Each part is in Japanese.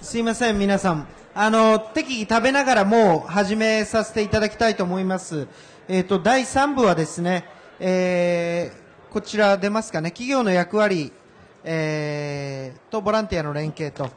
すいません、皆さん。あの、適宜食べながらもう始めさせていただきたいと思います。えっ、と、第3部はですね、えー、こちら出ますかね、企業の役割、えー、とボランティアの連携と、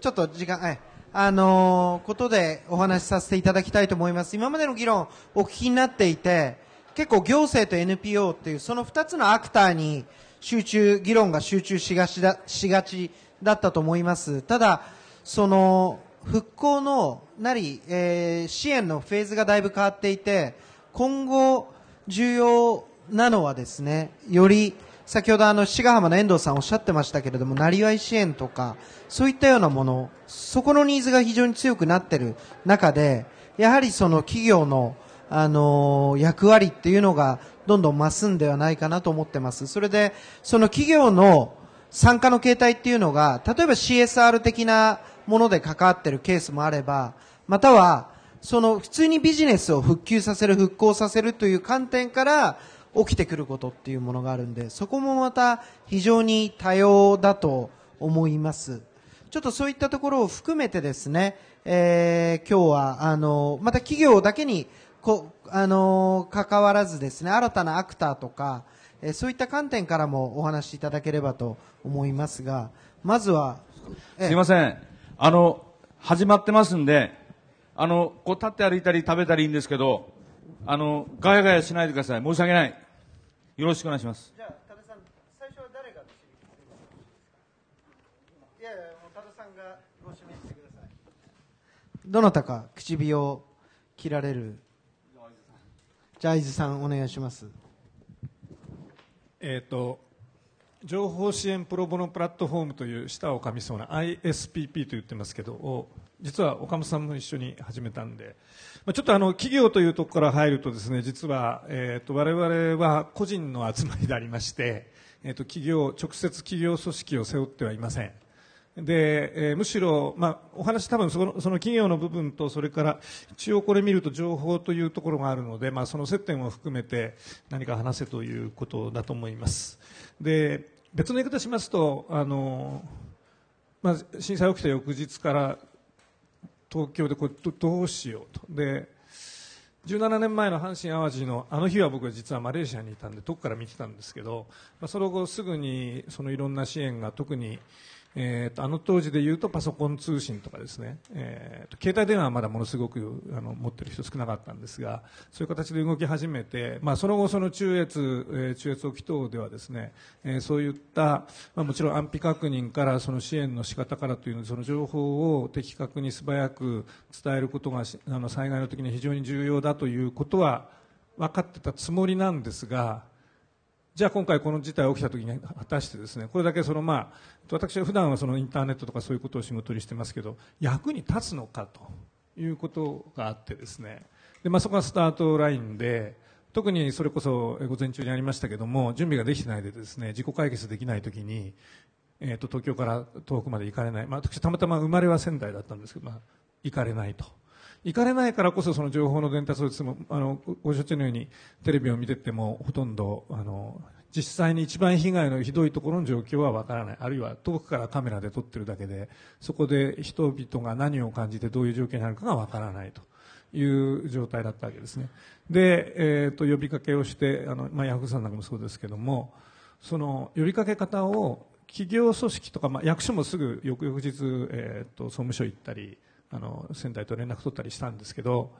ちょっと時間、はい。あのーことでお話しさせていただきたいと思います。今までの議論お聞きになっていて、結構行政と NPO っていうその2つのアクターに集中、議論が集中しがちだしがちだったと思います。ただ、その復興のなり、えー支援のフェーズがだいぶ変わっていて、今後重要なのはですね、より先ほどあの、志賀浜の遠藤さんおっしゃってましたけれども、なりわい支援とか、そういったようなもの、そこのニーズが非常に強くなっている中で、やはりその企業の、あの役割っていうのがどんどん増すんではないかなと思ってます。それで、その企業の参加の形態っていうのが、例えば CSR 的なもので関わっているケースもあれば、または、その普通にビジネスを復旧させる、復興させるという観点から起きてくることっていうものがあるんで、そこもまた非常に多様だと思います。ちょっとそういったところを含めてですね、えー今日は、あの、また企業だけに、こあの、関わらずですね、新たなアクターとか、えーそういった観点からもお話しいただければと思いますが、まずは、すいません。あの、始まってますんで、あの、こう立って歩いたり食べたりいいんですけど、あの、ガヤガヤしないでください。申し訳ない。よろしくお願いします。じゃあ、多田さん、最初は誰がいやいや、もう多田さんがご指名してください。どなたか口火を切られる。じゃあ、伊豆さん、お願いします。えー、と情報支援プロボノプラットフォームという舌を噛みそうな ISPP と言ってますけど実は岡本さんも一緒に始めたんで、まあ、ちょっとあの企業というところから入るとですね実は、えー、と我々は個人の集まりでありまして、えー、と企業直接企業組織を背負ってはいません。で、えーむしろ、まあ、お話多分そのその企業の部分とそれから一応これ見ると情報というところがあるので、まあ、その接点を含めて何か話せということだと思います。で別の言い方しますとあの、まあ、震災起きた翌日から東京でこれどうしようと。で17年前の阪神・淡路のあの日は僕は実はマレーシアにいたんで遠くから見てたんですけど、まあ、その後すぐにそのいろんな支援が特に、えーとあの当時で言うとパソコン通信とかですね、えーと携帯電話はまだものすごくあの持ってる人少なかったんですがそういう形で動き始めて、まあ、その後その中越、えー中越沖等ではですね、えーそういった、まあ、もちろん安否確認からその支援の仕方からというのその情報を的確に素早く伝えることがあの災害の時に非常に重要だということは分かってたつもりなんですがじゃあ今回この事態が起きた時に果たしてですねこれだけそのまあ私は普段はそのインターネットとかそういうことを仕事にしてますけど役に立つのかということがあってですね。で、まあ、そこがスタートラインで特にそれこそ午前中にありましたけども準備ができてないでですね自己解決できない時に、えー、と東京から遠くまで行かれない、まあ、私たまたま生まれは仙台だったんですけど、まあ、行かれないと。行かれないからこそその情報の伝達をいつもあのご承知のようにテレビを見ててもほとんどあの実際に一番被害のひどいところの状況はわからない。あるいは遠くからカメラで撮ってるだけでそこで人々が何を感じてどういう状況にあるかがわからないという状態だったわけですね。で、えー、と呼びかけをしてあの、まあ、ヤフーさんなんかもそうですけどもその呼びかけ方を企業組織とか、まあ、役所もすぐ翌々日、えー、と総務省行ったりあの仙台と連絡取ったりしたんですけど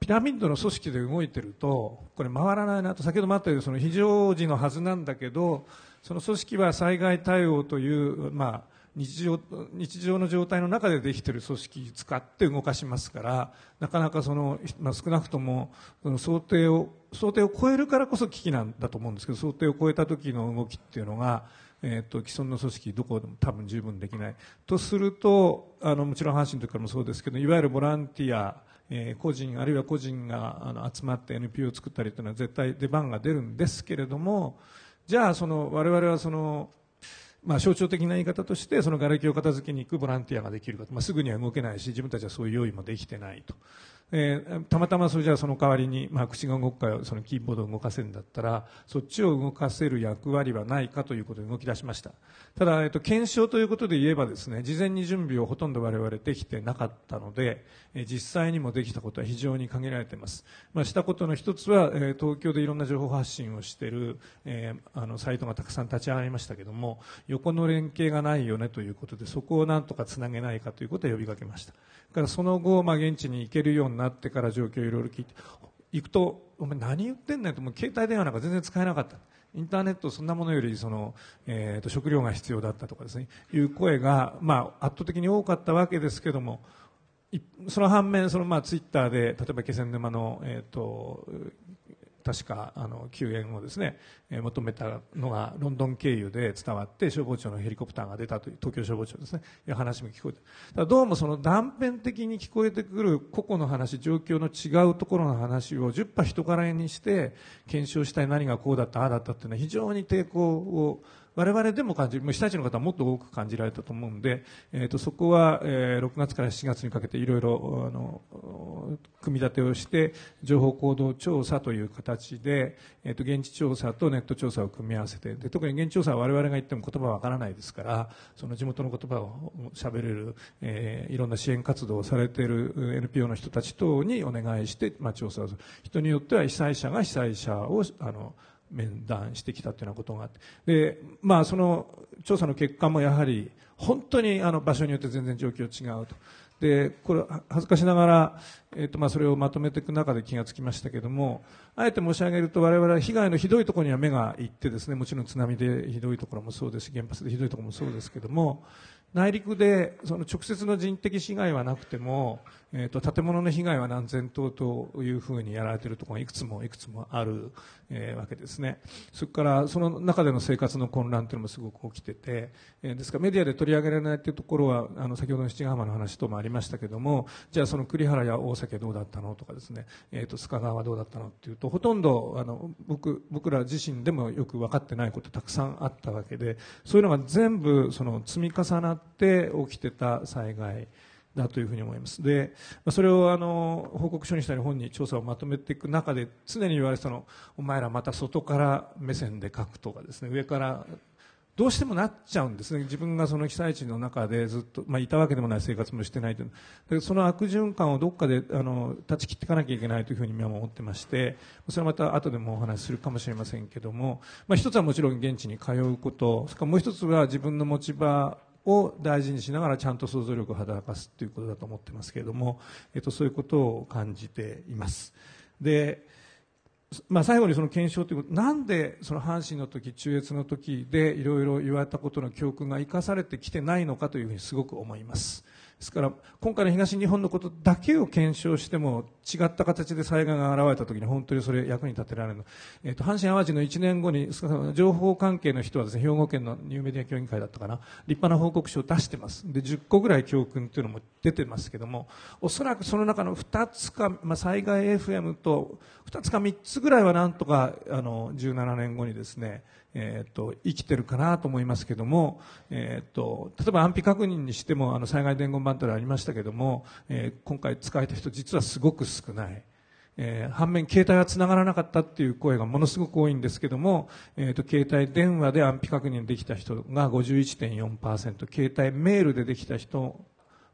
ピラミッドの組織で動いてるとこれ回らないなと。先ほどもあったようにその非常時のはずなんだけどその組織は災害対応という、まあ、日常日常の状態の中でできている組織を使って動かしますからなかなかその、まあ、少なくともその想定を想定を超えるからこそ危機なんだと思うんですけど想定を超えた時の動きっていうのがえー、と既存の組織どこでも多分十分できない。とするとあのもちろん阪神の時からもそうですけどいわゆるボランティア、えー個人あるいは個人があの集まって NPO を作ったりというのは絶対出番が出るんですけれどもじゃあその我々はそのまあ、象徴的な言い方としてその瓦礫を片付けに行くボランティアができるか、まあ、すぐには動けないし自分たちはそういう用意もできてないと。えー、たまたまそれじゃあその代わりに、まあ、口が動くかそのキーボードを動かせるんだったらそっちを動かせる役割はないかということで動き出しました。ただ、えっと、検証ということで言えばですね事前に準備をほとんど我々できてなかったので、えー、実際にもできたことは非常に限られています、まあ、したことの一つは、えー、東京でいろんな情報発信をしている、えー、あのサイトがたくさん立ち上がりましたけども横の連携がないよねということでそこをなんとかつなげないかということを呼びかけました。からその後、まあ、現地に行けるようになってから状況をいろいろ聞いて行くとお前何言ってんねんともう携帯電話なんか全然使えなかった。インターネットそんなものよりその、えー、と食料が必要だったとかですね。いう声が、まあ、圧倒的に多かったわけですけどもその反面そのまあツイッターで例えば気仙沼の、えーと確かあの救援をですね、えー、求めたのがロンドン経由で伝わって消防庁のヘリコプターが出たという東京消防庁ですねいう話も聞こえて。だどうもその断片的に聞こえてくる個々の話状況の違うところの話を10波人からにして検証したい何がこうだったああだったっていうのは非常に抵抗を我々でも感じる、被災地の方はもっと多く感じられたと思うんで、えー、とそこは、えー、6月から7月にかけていろいろあの組み立てをして情報行動調査という形で、えー、と現地調査とネット調査を組み合わせてで特に現地調査は我々が言っても言葉はわからないですからその地元の言葉を喋れる、えー、いろんな支援活動をされている NPO の人たち等にお願いして、まあ、調査をする。人によっては被災者が被災者をあの面談してきたというようなことがあってで、まあ、その調査の結果もやはり本当にあの場所によって全然状況違うと。でこれ恥ずかしながら、えーとまあ、それをまとめていく中で気がつきましたけどもあえて申し上げると我々は被害のひどいところには目がいってですねもちろん津波でひどいところもそうですし原発でひどいところもそうですけども内陸でその直接の人的被害はなくてもえーと、建物の被害は何千棟というふうにやられているところがいくつもいくつもある、えー、わけですね。それからその中での生活の混乱というのもすごく起きてて、えー、ですからメディアで取り上げられないというところはあの先ほどの七ヶ浜の話ともありましたけどもじゃあその栗原や大崎はどうだったのとかですね、えーと、須賀川はどうだったのっていうとほとんどあの僕僕ら自身でもよく分かってないことたくさんあったわけでそういうのが全部その積み重なって起きてた災害だというふうに思います。でそれをあの報告書にしたり本に調査をまとめていく中で常に言われてたのお前らまた外から目線で書くとかですね。上からどうしてもなっちゃうんですね。自分がその被災地の中でずっと、まあ、いたわけでもない生活もしてないという。その悪循環をどっかであの断ち切っていかなきゃいけないというふうに今思ってましてそれはまた後でもお話しするかもしれませんけども、まあ、一つはもちろん現地に通うこと。それからもう一つは自分の持ち場を大事にしながらちゃんと想像力を働かすということだと思ってますけれども、えっと、そういうことを感じています。で、まあ、最後にその検証ということなんでその阪神の時中越の時でいろいろ言われたことの教訓が生かされてきてないのかというふうにすごく思います。ですから今回の東日本のことだけを検証しても違った形で災害が現れた時に本当にそれ役に立てられるの、えーと、阪神・淡路の1年後に情報関係の人はですね兵庫県のニューメディア協議会だったかな。立派な報告書を出してます。で10個ぐらい教訓というのも出てますけどもおそらくその中の2つか、まあ、災害 FM と2つか3つぐらいはなんとかあの17年後にですねえーと、生きてるかなと思いますけども、えーと、例えば安否確認にしてもあの災害伝言板というのありましたけども、えー、今回使えた人実はすごく少ない。えー、反面携帯は繋がらなかったっていう声がものすごく多いんですけども、えーと、携帯電話で安否確認できた人が51.4%携帯メールでできた人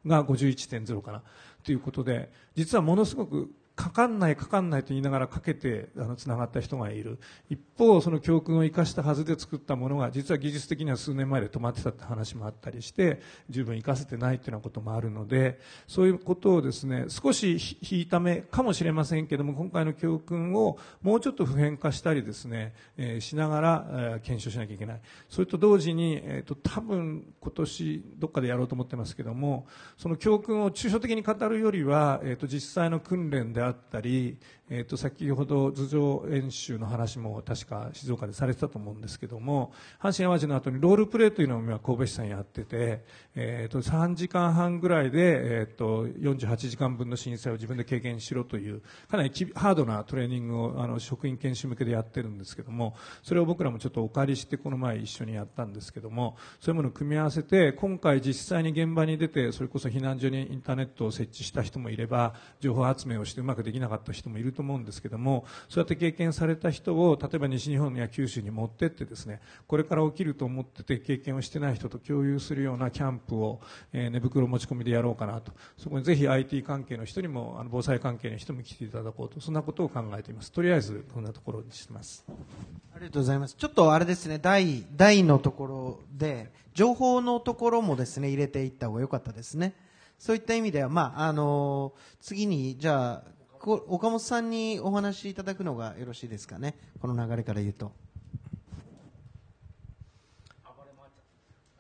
が51.0かなということで実はものすごくかかんないかかんないと言いながらかけてあのつながった人がいる。一方その教訓を生かしたはずで作ったものが実は技術的には数年前で止まってたって話もあったりして十分生かせてないっていうようなこともあるのでそういうことをですね少し引いた目かもしれませんけども今回の教訓をもうちょっと普遍化したりですね、えー、しながら、えー、検証しなきゃいけない。それと同時に、えーと、多分今年どっかでやろうと思ってますけどもその教訓を抽象的に語るよりは、えーと実際の訓練であったり、えー、と先ほど頭上演習の話も確か静岡でされてたと思うんですけども阪神・淡路の後にロールプレイというのを今神戸市さんやってて、えー、と3時間半ぐらいで、えー、と48時間分の震災を自分で経験しろというかなりハードなトレーニングをあの職員研修向けでやってるんですけどもそれを僕らもちょっとお借りしてこの前一緒にやったんですけどもそういうものを組み合わせて今回実際に現場に出てそれこそ避難所にインターネットを設置した人もいれば情報集めをしてうまくできなかった人もいると思うんですけどもそうやって経験された人を例えば西日本や九州に持ってってですねこれから起きると思ってて経験をしてない人と共有するようなキャンプを、えー、寝袋持ち込みでやろうかなと。そこにぜひ IT 関係の人にもあの防災関係の人も来ていただこうと。そんなことを考えています。とりあえずこんなところにしてます。ありがとうございます。ちょっとあれですね。第第のところで情報のところもですね入れていった方が良かったですね。そういった意味では、まああの次にじゃあ岡本さんにお話しいただくのがよろしいですかね、この流れから言うと。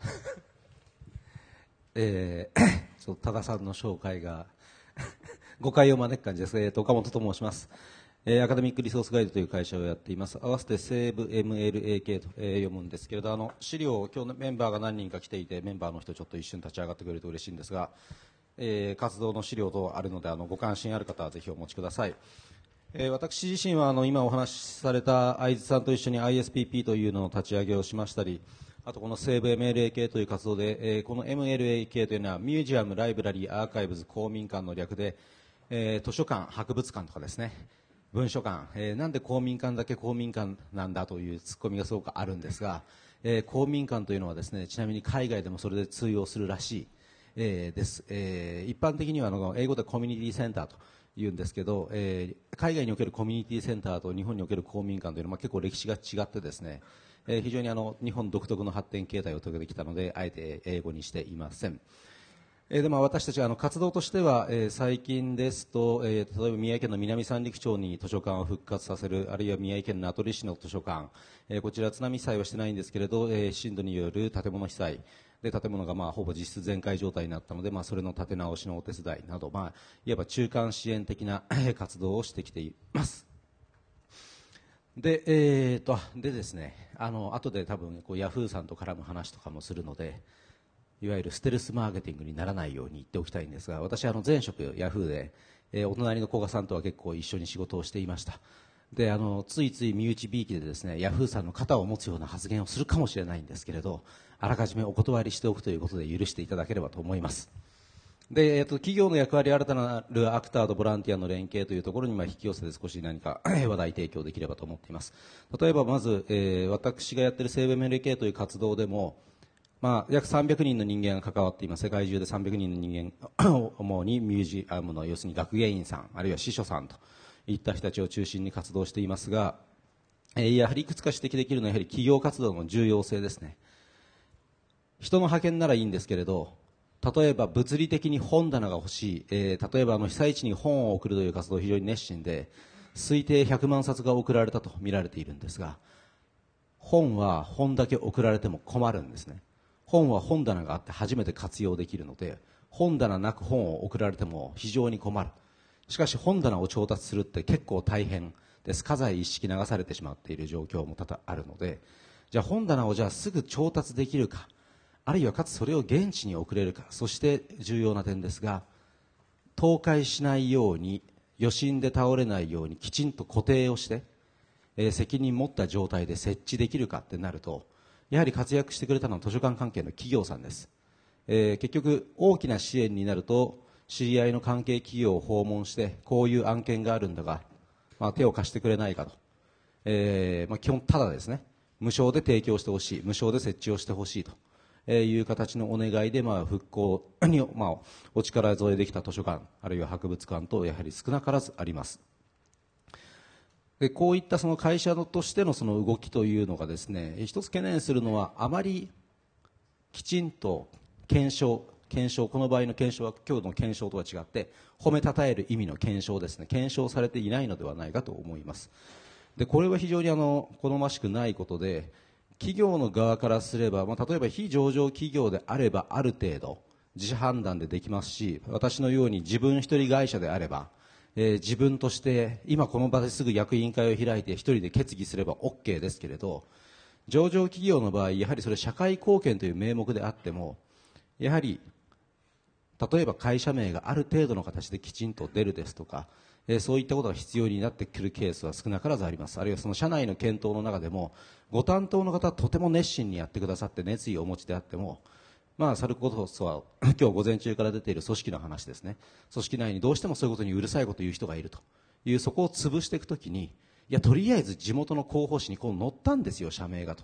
えー、ちょっと多田さんの紹介が 誤解を招く感じです、えーと、岡本と申します、えー、アカデミックリソースガイドという会社をやっています。合わせて西部 MLAK と、えー、読むんですけれどあの資料今日のメンバーが何人か来ていてメンバーの人ちょっと一瞬立ち上がってくれると嬉しいんですがえー、活動の資料等あるのであのご関心ある方はぜひお持ちください、えー、私自身はあの今お話しされた会津さんと一緒に ISPP というのを立ち上げをしましたりあとこの西部 MLAK という活動で、えー、この MLAK というのはミュージアム、ライブラリー、アーカイブズ、公民館の略で、えー、図書館、博物館とかですね。文書館、えー、なんで公民館だけ公民館なんだというツッコミがすごくあるんですが、えー、公民館というのはですねちなみに海外でもそれで通用するらしい。えー、です、えー、一般的にはあの英語でコミュニティセンターと言うんですけど、えー、海外におけるコミュニティセンターと日本における公民館というのは、まあ、結構歴史が違ってですね、えー、非常にあの日本独特の発展形態を遂げてきたのであえて英語にしていません。えー、でも私たちはあの活動としては、えー、最近ですと、えー、例えば宮城県の南三陸町に図書館を復活させるあるいは宮城県名取市の図書館、えー、こちら津波被災はしてないんですけれど、えー、震度による建物被災で建物がまあほぼ実質全壊状態になったので、まあ、それの立て直しのお手伝いなど、まあ、いわば中間支援的な 活動をしてきています。で,、えーと、でですねあの後で多分こうヤフーさんと絡む話とかもするのでいわゆるステルスマーケティングにならないように言っておきたいんですが私あの前職ヤフーで、えー、お隣の古賀さんとは結構一緒に仕事をしていました。であのついつい身内びいきでですねヤフーさんの肩を持つような発言をするかもしれないんですけれどあらかじめお断りしておくということで許していただければと思います。で、えっと、企業の役割新たなるアクターとボランティアの連携というところにまあ引き寄せて少し何か 話題提供できればと思っています。例えばまず、えー、私がやっている西部 MLK という活動でもまあ、約300人の人間が関わっています。世界中で300人の人間 主にミュージアムの要するに学芸員さんあるいは司書さんといった人たちを中心に活動していますが、えー、やはりいくつか指摘できるのはやはり企業活動の重要性ですね。人の派遣ならいいんですけれど例えば物理的に本棚が欲しい、えー、例えばあの被災地に本を送るという活動非常に熱心で推定100万冊が送られたと見られているんですが本は本だけ送られても困るんですね。本は本棚があって初めて活用できるので本棚なく本を送られても非常に困る。しかし本棚を調達するって結構大変です。家財一式流されてしまっている状況も多々あるのでじゃあ本棚をじゃあすぐ調達できるか。あるいはかつそれを現地に送れるかそして重要な点ですが倒壊しないように余震で倒れないようにきちんと固定をして、えー、責任持った状態で設置できるかってなるとやはり活躍してくれたのは図書館関係の企業さんです、えー、結局大きな支援になると知り合いの関係企業を訪問してこういう案件があるんだが、まあ、手を貸してくれないかと、えーまあ、基本ただですね。無償で提供してほしい。無償で設置をしてほしいと。えいう形のお願いで、まあ、復興に、まあ、お力添えできた図書館あるいは博物館とやはり少なからずあります。でこういったその会社としてのその動きというのがですね一つ懸念するのはあまりきちんと検証検証この場合の検証は今日の検証とは違って褒めたたえる意味の検証ですね。検証されていないのではないかと思います。でこれは非常にあの好ましくないことで企業の側からすれば、まあ、例えば非上場企業であればある程度自主判断でできますし私のように自分一人会社であればえー自分として今この場ですぐ役員会を開いて一人で決議すれば OK ですけれど上場企業の場合やはりそれ社会貢献という名目であってもやはり例えば会社名がある程度の形できちんと出るですとか、えーそういったことが必要になってくるケースは少なからずあります。あるいはその社内の検討の中でもご担当の方はとても熱心にやってくださって熱意をお持ちであってもまあ、さるこそは 今日午前中から出ている組織の話ですね。組織内にどうしてもそういうことにうるさいことを言う人がいるというそこを潰していくときにいやとりあえず地元の広報誌にこう載ったんですよ社名がと。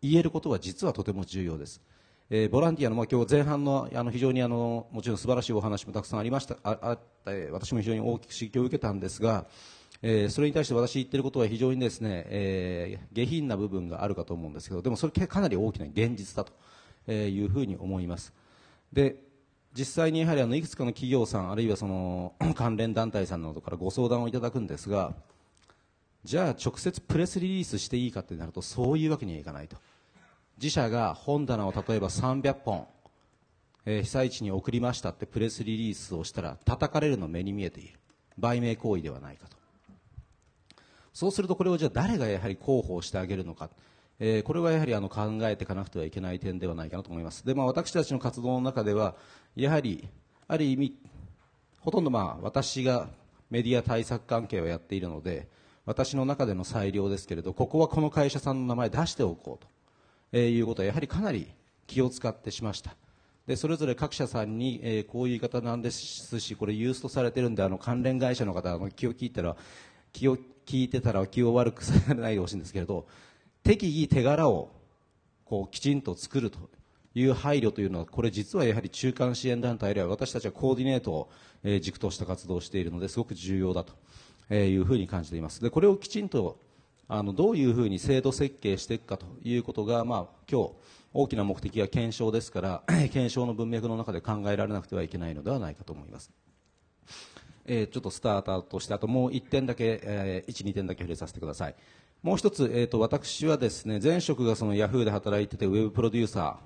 言えることは実はとても重要です、えーボランティアの、まあ、今日前半のあの非常にあのもちろん素晴らしいお話もたくさんありましたああったえー私も非常に大きく刺激を受けたんですが、えーそれに対して私言ってることは非常にですね、えー下品な部分があるかと思うんですけどでもそれかなり大きな現実だというふうに思います。で実際にやはりあのいくつかの企業さんあるいはその 関連団体さんなどからご相談をいただくんですがじゃあ直接プレスリリースしていいかってなるとそういうわけにはいかないと。自社が本棚を例えば300本、えー被災地に送りましたってプレスリリースをしたら叩かれるの目に見えている。売名行為ではないかと。そうするとこれをじゃあ誰がやはり広報してあげるのか、えーこれはやはりあの考えていかなくてはいけない点ではないかなと思います。で、まあ、私たちの活動の中ではやはりある意味ほとんどまあ私がメディア対策関係をやっているので私の中での裁量ですけれどここはこの会社さんの名前出しておこうと、えーいうことはやはりかなり気を使ってしました。でそれぞれ各社さんに、えーこういう言い方なんですしこれユーストされてるんであの関連会社の方の気を聞いたら気を聞いてたら気を悪くされないでほしいんですけれど適宜手柄をこうきちんと作るという配慮というのはこれ実はやはり中間支援団体あるいは私たちはコーディネートを、え軸とした活動をしているのですごく重要だというふうに感じています。でこれをきちんとあのどういうふうに制度設計していくかということが、まあ、今日大きな目的は検証ですから検証の文脈の中で考えられなくてはいけないのではないかと思います。えーちょっとスターターとしてあともう1点だけ、えー、1、2点だけ触れさせてください。もう一つ、えー、と私はですね前職がそのヤフーで働いててウェブプロデューサ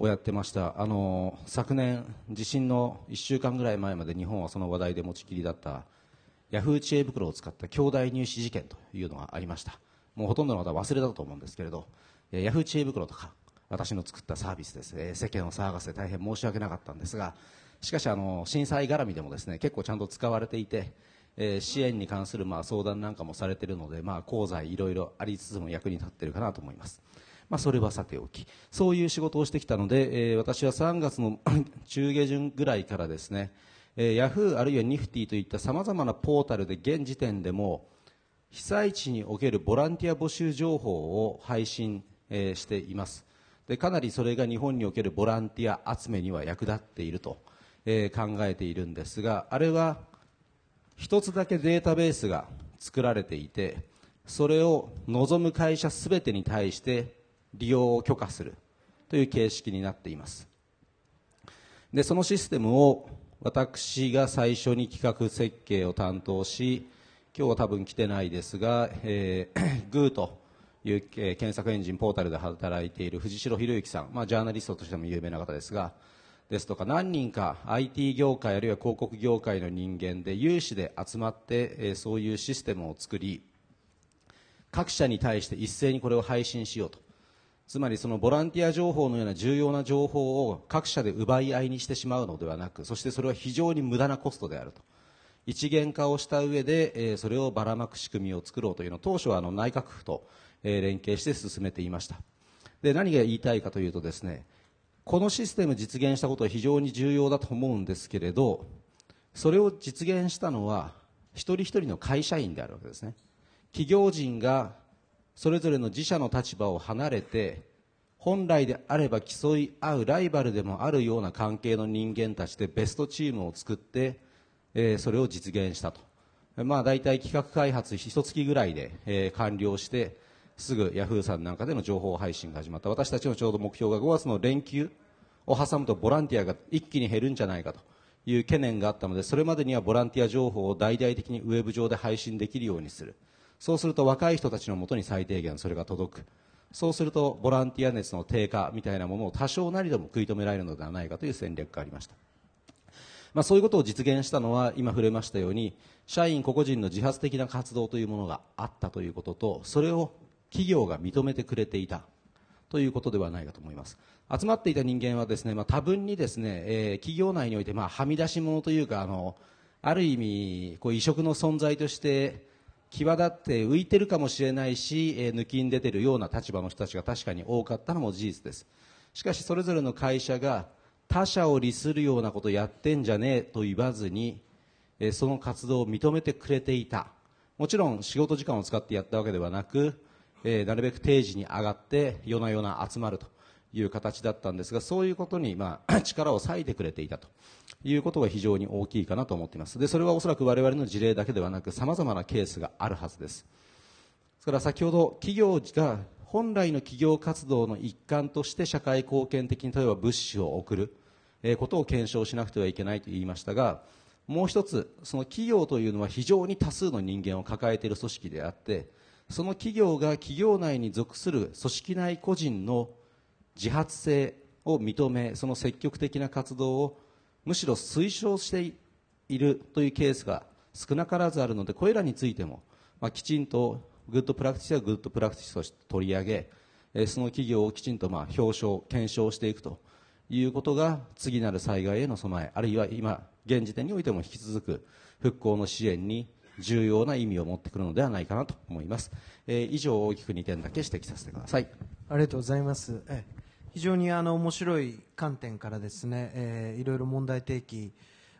ーをやってました。あのー昨年地震の1週間ぐらい前まで日本はその話題で持ちきりだったヤフー知恵袋を使った兄弟入試事件というのがありました。もうほとんどの方は忘れたと思うんですけれど、えーヤフー知恵袋とか私の作ったサービスです、えー世間を騒がせ大変申し訳なかったんですがしかしあの震災絡みでもですね結構ちゃんと使われていて、えー支援に関するまあ相談なんかもされているので、まあ、功罪いろいろありつつも役に立っているかなと思います。まあ、それはさておき。そういう仕事をしてきたので、えー私は3月の 中下旬ぐらいからですね、えー、ヤフーあるいはニフティといったさまざまなポータルで現時点でも被災地におけるボランティア募集情報を配信、えーしています。でかなりそれが日本におけるボランティア集めには役立っていると、えー考えているんですがあれは一つだけデータベースが作られていてそれを望む会社すべてに対して利用を許可するという形式になっています。でそのシステムを私が最初に企画設計を担当し今日は多分来てないですが、えー、グーという、えー検索エンジンポータルで働いている藤代博之さん、まあ、ジャーナリストとしても有名な方ですがですとか何人か IT 業界あるいは広告業界の人間で有志で集まって、そういうシステムを作り各社に対して一斉にこれを配信しようと。つまりそのボランティア情報のような重要な情報を各社で奪い合いにしてしまうのではなくそしてそれは非常に無駄なコストであると。一元化をした上で、えーそれをばらまく仕組みを作ろうというの。を当初はあの内閣府と、えー連携して進めていました。で何が言いたいかというとですねこのシステム実現したことは非常に重要だと思うんですけれどそれを実現したのは一人一人の会社員であるわけですね。企業人がそれぞれの自社の立場を離れて本来であれば競い合うライバルでもあるような関係の人間たちでベストチームを作って、えーそれを実現したと、まあ、大体企画開発一月ぐらいで、えー完了してすぐヤフーさんなんかでの情報配信が始まった私たちのちょうど目標が5月の連休を挟むとボランティアが一気に減るんじゃないかという懸念があったのでそれまでにはボランティア情報を大々的にウェブ上で配信できるようにする。そうすると若い人たちのもとに最低限それが届く。そうするとボランティア熱の低下みたいなものを多少なりとも食い止められるのではないかという戦略がありました。まあ、そういうことを実現したのは今触れましたように社員個々人の自発的な活動というものがあったということとそれを企業が認めてくれていた。ということではないかと思います。集まっていた人間はですね、まあ、多分にですね、えー、企業内においてまあはみ出し者というかあのある意味こう異色の存在として際立って浮いてるかもしれないし、えー、抜きん出てるような立場の人たちが確かに多かったのも事実です。しかしそれぞれの会社が他者を利するようなことやってんじゃねえと言わずに、えー、その活動を認めてくれていた。もちろん仕事時間を使ってやったわけではなく、えー、なるべく定時に上がって夜な夜な集まるという形だったんですがそういうことに、まあ、力を割いてくれていたと。いうことが非常に大きいかなと思っています。でそれはおそらく我々の事例だけではなくさまざまなケースがあるはずです。ですから先ほど企業が本来の企業活動の一環として社会貢献的に例えば物資を送る、えー、ことを検証しなくてはいけないと言いましたがもう一つその企業というのは非常に多数の人間を抱えている組織であってその企業が企業内に属する組織内個人の自発性を認めその積極的な活動をむしろ推奨しているというケースが少なからずあるのでこれらについても、まあ、きちんと good practice は good practice として取り上げその企業をきちんとまあ表彰検証していくということが次なる災害への備えあるいは今現時点においても引き続く復興の支援に重要な意味を持ってくるのではないかなと思います、えー、以上大きく2点だけ指摘させてください。ありがとうございます、え非常にあの面白い観点からですね、えー、いろいろ問題提起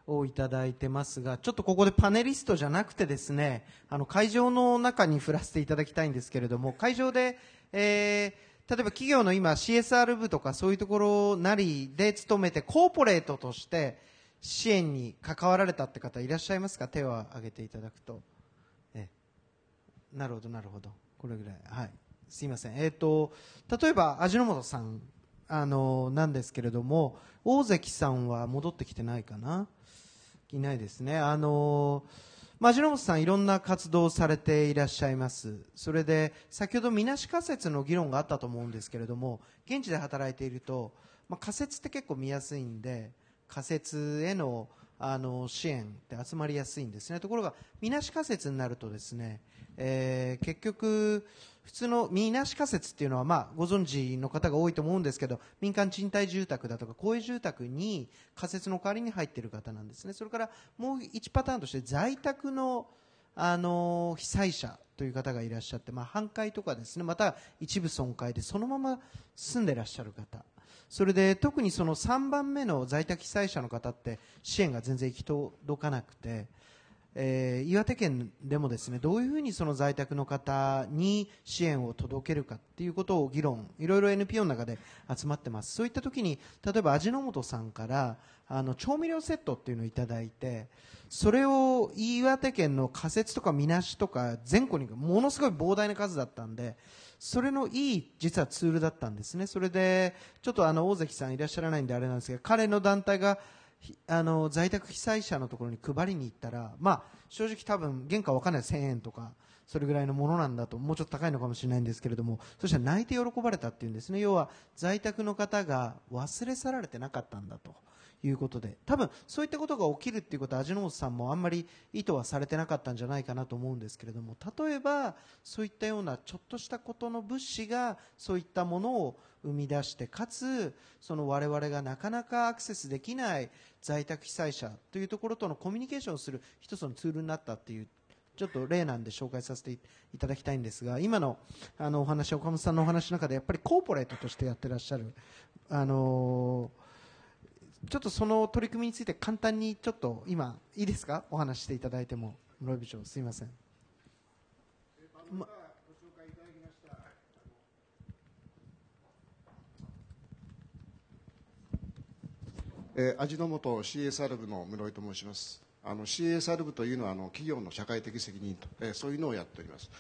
をいただいてますが、ちょっとここでパネリストじゃなくてですね、あの会場の中に振らせていただきたいんですけれども、会場で、えー、例えば企業の今 CSR 部とかそういうところなりで勤めてコーポレートとして支援に関わられたって方いらっしゃいますか？手を挙げていただくと。えなるほど、なるほど。これぐらい。はい。すいません。えっ、ー、と、例えば味の素さんあのなんですけれども大関さんは戻ってきてないかな？いないですねあの味の本さんいろんな活動をされていらっしゃいますそれで先ほどみなし仮説の議論があったと思うんですけれども現地で働いていると、まあ、仮説って結構見やすいんで仮説へのあの支援って集まりやすいんですね。ところがみなし仮説になるとですね、えー、結局普通のみなし仮説っていうのは、まあ、ご存知の方が多いと思うんですけど民間賃貸住宅だとか公営住宅に仮設の代わりに入っている方なんですね。それからもう1パターンとして在宅のあの被災者という方がいらっしゃって、まあ、半壊とかですねまた一部損壊でそのまま住んでいらっしゃる方。それで特にその3番目の在宅被災者の方って支援が全然行き届かなくてえー、岩手県でもですねどういうふうにその在宅の方に支援を届けるかっていうことを議論いろいろ NPO の中で集まってます。そういった時に例えば味の素さんからあの調味料セットっていうのをいただいてそれを岩手県の仮設とかみなしとか全国にものすごい膨大な数だったんでそれのいい実はツールだったんですね。それでちょっとあの大関さんいらっしゃらないんであれなんですけど彼の団体があの在宅被災者のところに配りに行ったら、まあ、正直多分原価わかんない。1000円とかそれぐらいのものなんだともうちょっと高いのかもしれないんですけれどもそしたら泣いて喜ばれたっていうんですね。要は在宅の方が忘れ去られてなかったんだと。いうことで。多分そういったことが起きるっていうことは味の素さんもあんまり意図はされてなかったんじゃないかなと思うんですけれども。例えばそういったようなちょっとしたことの物資がそういったものを生み出してかつその我々がなかなかアクセスできない在宅被災者というところとのコミュニケーションをする一つのツールになったっていうちょっと例なんで紹介させていただきたい。んですが今のあのお話岡本さんのお話の中でやっぱりコーポレートとしてやってらっしゃる。あのーちょっとその取り組みについて簡単にちょっと今いいですか？お話していただいても室井部長すいません、まえー、味の素 CSR 部の室井と申します。あの CSR 部というのはあの企業の社会的責任と、えー、そういうのをやっております。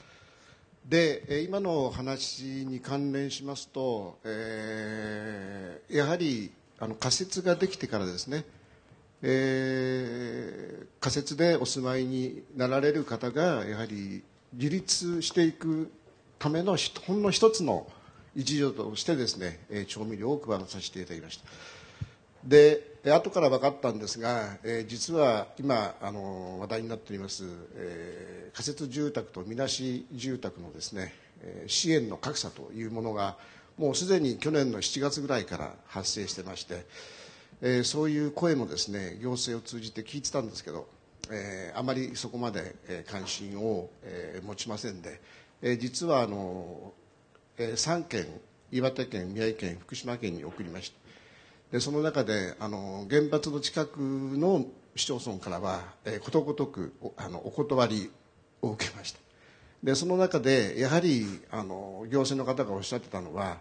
で、えー、今の話に関連しますと、えー、やはりあの仮設ができてからですね、えー、仮設でお住まいになられる方がやはり自立していくためのほんの一つの一助としてですね調味料を配らさせていただきました。で、後から分かったんですが、えー、実は今あの話題になっております、えー、仮設住宅とみなし住宅のですね、えー、支援の格差というものがもうすでに去年の7月ぐらいから発生してまして、えー、そういう声もですね行政を通じて聞いてたんですけど、えー、あまりそこまで、えー、関心を、えー、持ちませんで、えー、実はあの、えー、3県岩手県宮城県福島県に送りました。でその中であの原発の近くの市町村からは、えー、ことごとくおあのお断りを受けました。でその中でやはりあの行政の方がおっしゃってたのは、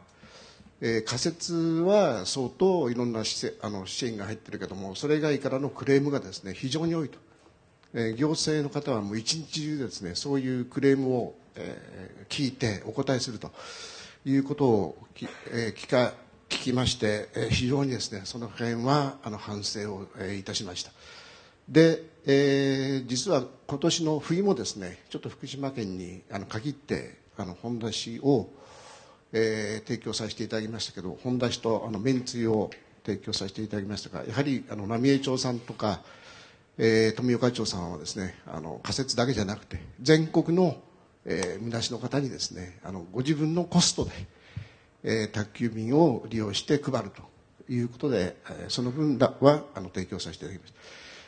えー、仮設は相当いろんな支あの支援が入ってるけどもそれ以外からのクレームがですね非常に多いと、えー、行政の方はもう一日中ですねそういうクレームを、えー、聞いてお答えするということをき、えー、聞か聞きまして、えー、非常にですねその辺はあの反省を、えー、いたしました。で、えー、実は今年の冬もですねちょっと福島県にあの限ってあの本田市を、えー、提供させていただきましたけど本田市とあのめんつゆを提供させていただきましたがやはりあの浪江町さんとか、えー、富岡町さんはですねあの仮設だけじゃなくて全国の、えー、みなしの方にですねあのご自分のコストでえー、宅急便を利用して配るということで、えー、その分はあの提供させていただきました。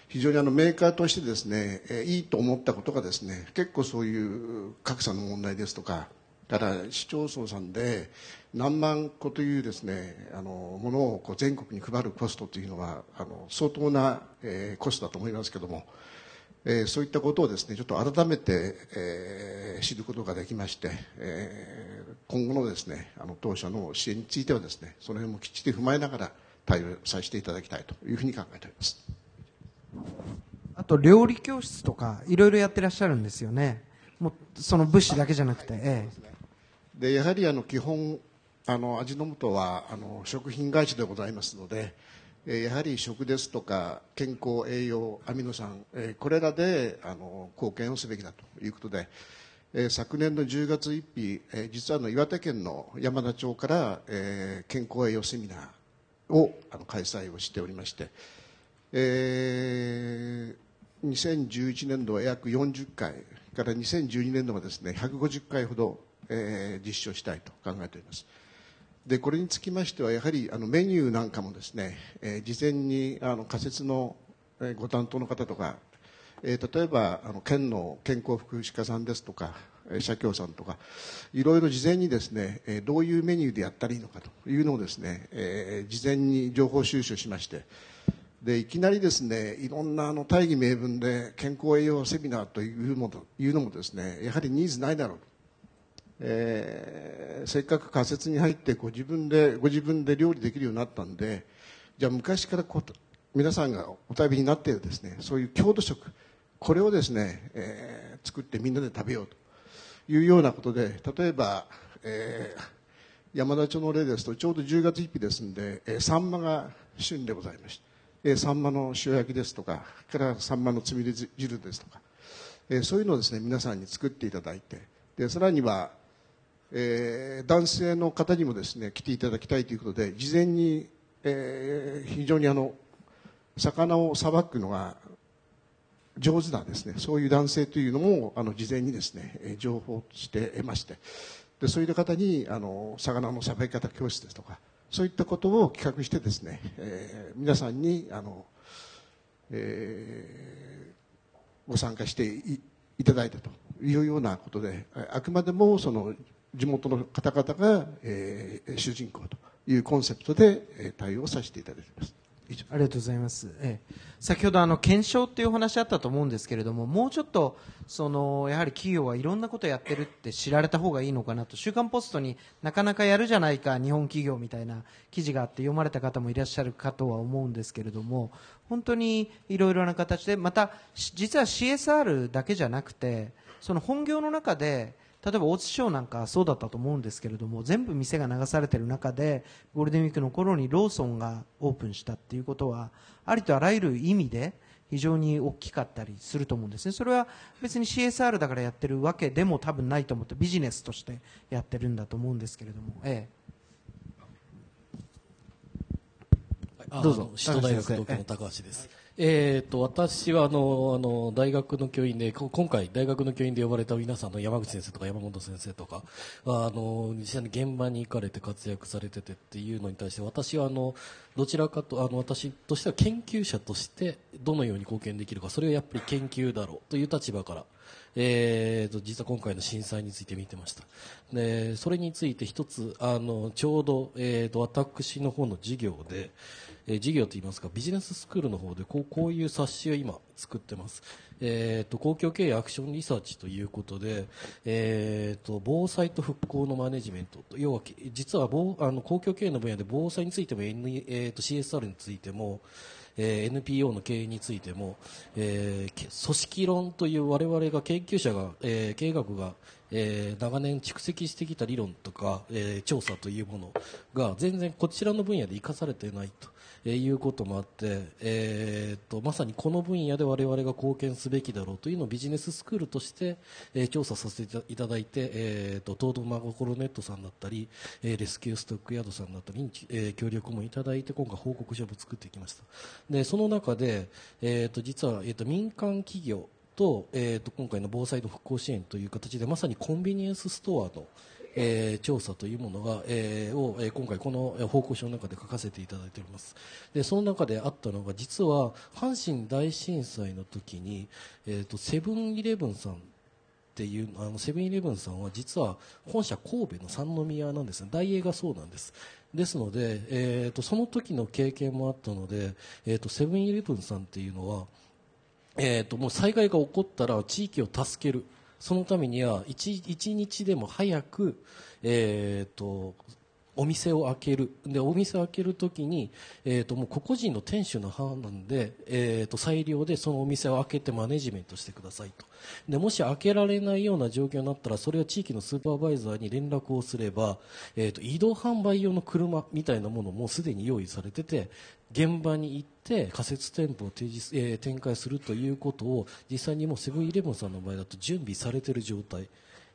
非常にあのメーカーとしてですね、えー、いいと思ったことがですね結構そういう格差の問題ですとかから市町村さんで何万個というですねあのものをこう全国に配るコストというのはあの相当な、えー、コストだと思いますけども、えー、そういったことをですねちょっと改めて、えー、知ることができまして、えー、今後のですねあの当社の支援についてはですねその辺もきっちり踏まえながら対応させていただきたいというふうに考えております。あと料理教室とかいろいろやってらっしゃるんですよね。もうその物資だけじゃなくて、ええ、でやはりあの基本あの味の素はあの食品会社でございますのでやはり食ですとか健康栄養アミノ酸これらであの貢献をすべきだということで昨年の10月1日実はの岩手県の山田町から健康栄養セミナーを開催をしておりまして、えー、2011年度は約40回から2012年度はですね150回ほど、えー、実施をしたいと考えております。でこれにつきましてはやはりあのメニューなんかもですね、えー、事前にあの仮設のご担当の方とか、えー、例えばあの県の健康福祉課さんですとか社協さんとかいろいろ事前にですねどういうメニューでやったらいいのかというのをですね、えー、事前に情報収集しましてでいきなりですねいろんなあの大義名分で健康栄養セミナーというもいうのもですねやはりニーズないだろうえー、せっかく仮設に入ってご自分でご自分で料理できるようになったんでじゃあ昔からこ皆さんがお食べになっているですねそういう郷土食これをですね、えー、作ってみんなで食べようというようなことで例えば、えー、山田町の例ですとちょうど10月1日ですんで、えー、サンマが旬でございまして、えー、サンマの塩焼きですとかからサンマのつみれ汁ですとか、えー、そういうのをですね皆さんに作っていただいてでさらにはえー、男性の方にもですね来ていただきたいということで事前に、えー、非常にあの魚をさばくのが上手なですねそういう男性というのもあの事前にですね情報して得ましてでそういう方にあの魚のさばき方教室ですとかそういったことを企画してですね、えー、皆さんにあの、えー、ご参加していいただいたというようなことであくまでもその地元の方々が、えー、主人公というコンセプトで、えー、対応させていただいています。ありがとうございます。ええ、先ほどあの検証っていうお話あったと思うんですけれども、もうちょっとそのやはり企業はいろんなことをやってるって知られた方がいいのかなと、週刊ポストになかなかやるじゃないか日本企業みたいな記事があって読まれた方もいらっしゃるかとは思うんですけれども、本当にいろいろな形でまた実は CSR だけじゃなくて、その本業の中で。例えば大津省なんかそうだったと思うんですけれども全部店が流されている中でゴールデンウィークの頃にローソンがオープンしたっていうことはありとあらゆる意味で非常に大きかったりすると思うんですね。それは別に CSR だからやってるわけでも多分ないと思ってビジネスとしてやってるんだと思うんですけれども、ええ、あどうぞ。首都大学東京の高橋です。えー、と私はあのあの大学の教員で今回大学の教員で呼ばれた皆さんの山口先生とか山本先生とかはあの実際に現場に行かれて活躍されててっていうのに対して私はあのどちらかとあの私としては研究者としてどのように貢献できるかそれはやっぱり研究だろうという立場からえー、と実は今回の震災について見てました。でそれについて一つあのちょうど、えー、と私の方の授業で、えー授業といいますかビジネススクールの方でこうこういう冊子を今作ってます、えー、と公共経営アクションリサーチということで、えー、と防災と復興のマネジメント要は実は防あの公共経営の分野で防災についても、N えー、と CSR についてもえー NPO の経営についても、えー組織論という我々が研究者が、えー経営学が、えー長年蓄積してきた理論とか、えー調査というものが全然こちらの分野で生かされていないと。えーいうこともあって、えーっとまさにこの分野で我々が貢献すべきだろうというのをビジネススクールとして、えー調査させていただいて、えーっと東堂真心ネットさんだったり、えーレスキューストックヤードさんだったりに、えー協力もいただいて今回報告書を作ってきました。でその中で、えーっと実は、えーっと民間企業と,、えー、と今回の防災の復興支援という形でまさにコンビニエンスストアの、えー調査というものが、えーを、えー今回この報告書の中で書かせていただいております。でその中であったのが実は阪神大震災の時に、えー、とセブンイレブンさんっていうあのセブンイレブンさんは実は本社神戸の三宮なんです。ね大英がそうなんです。ですので、えー、とその時の経験もあったので、えー、とセブンイレブンさんっていうのはえー、ともう災害が起こったら地域を助ける。そのためには一日でも早く、えー、とお店を開ける。でお店を開けるときに、えー、ともう個々人の店主の判断で、えー、と裁量でそのお店を開けてマネジメントしてくださいと。でもし開けられないような状況になったらそれは地域のスーパーバイザーに連絡をすれば、えー、と移動販売用の車みたいなものもすでに用意されてて現場に行って仮設店舗を提示、えー展開するということを実際にもうセブンイレブンさんの場合だと準備されている状態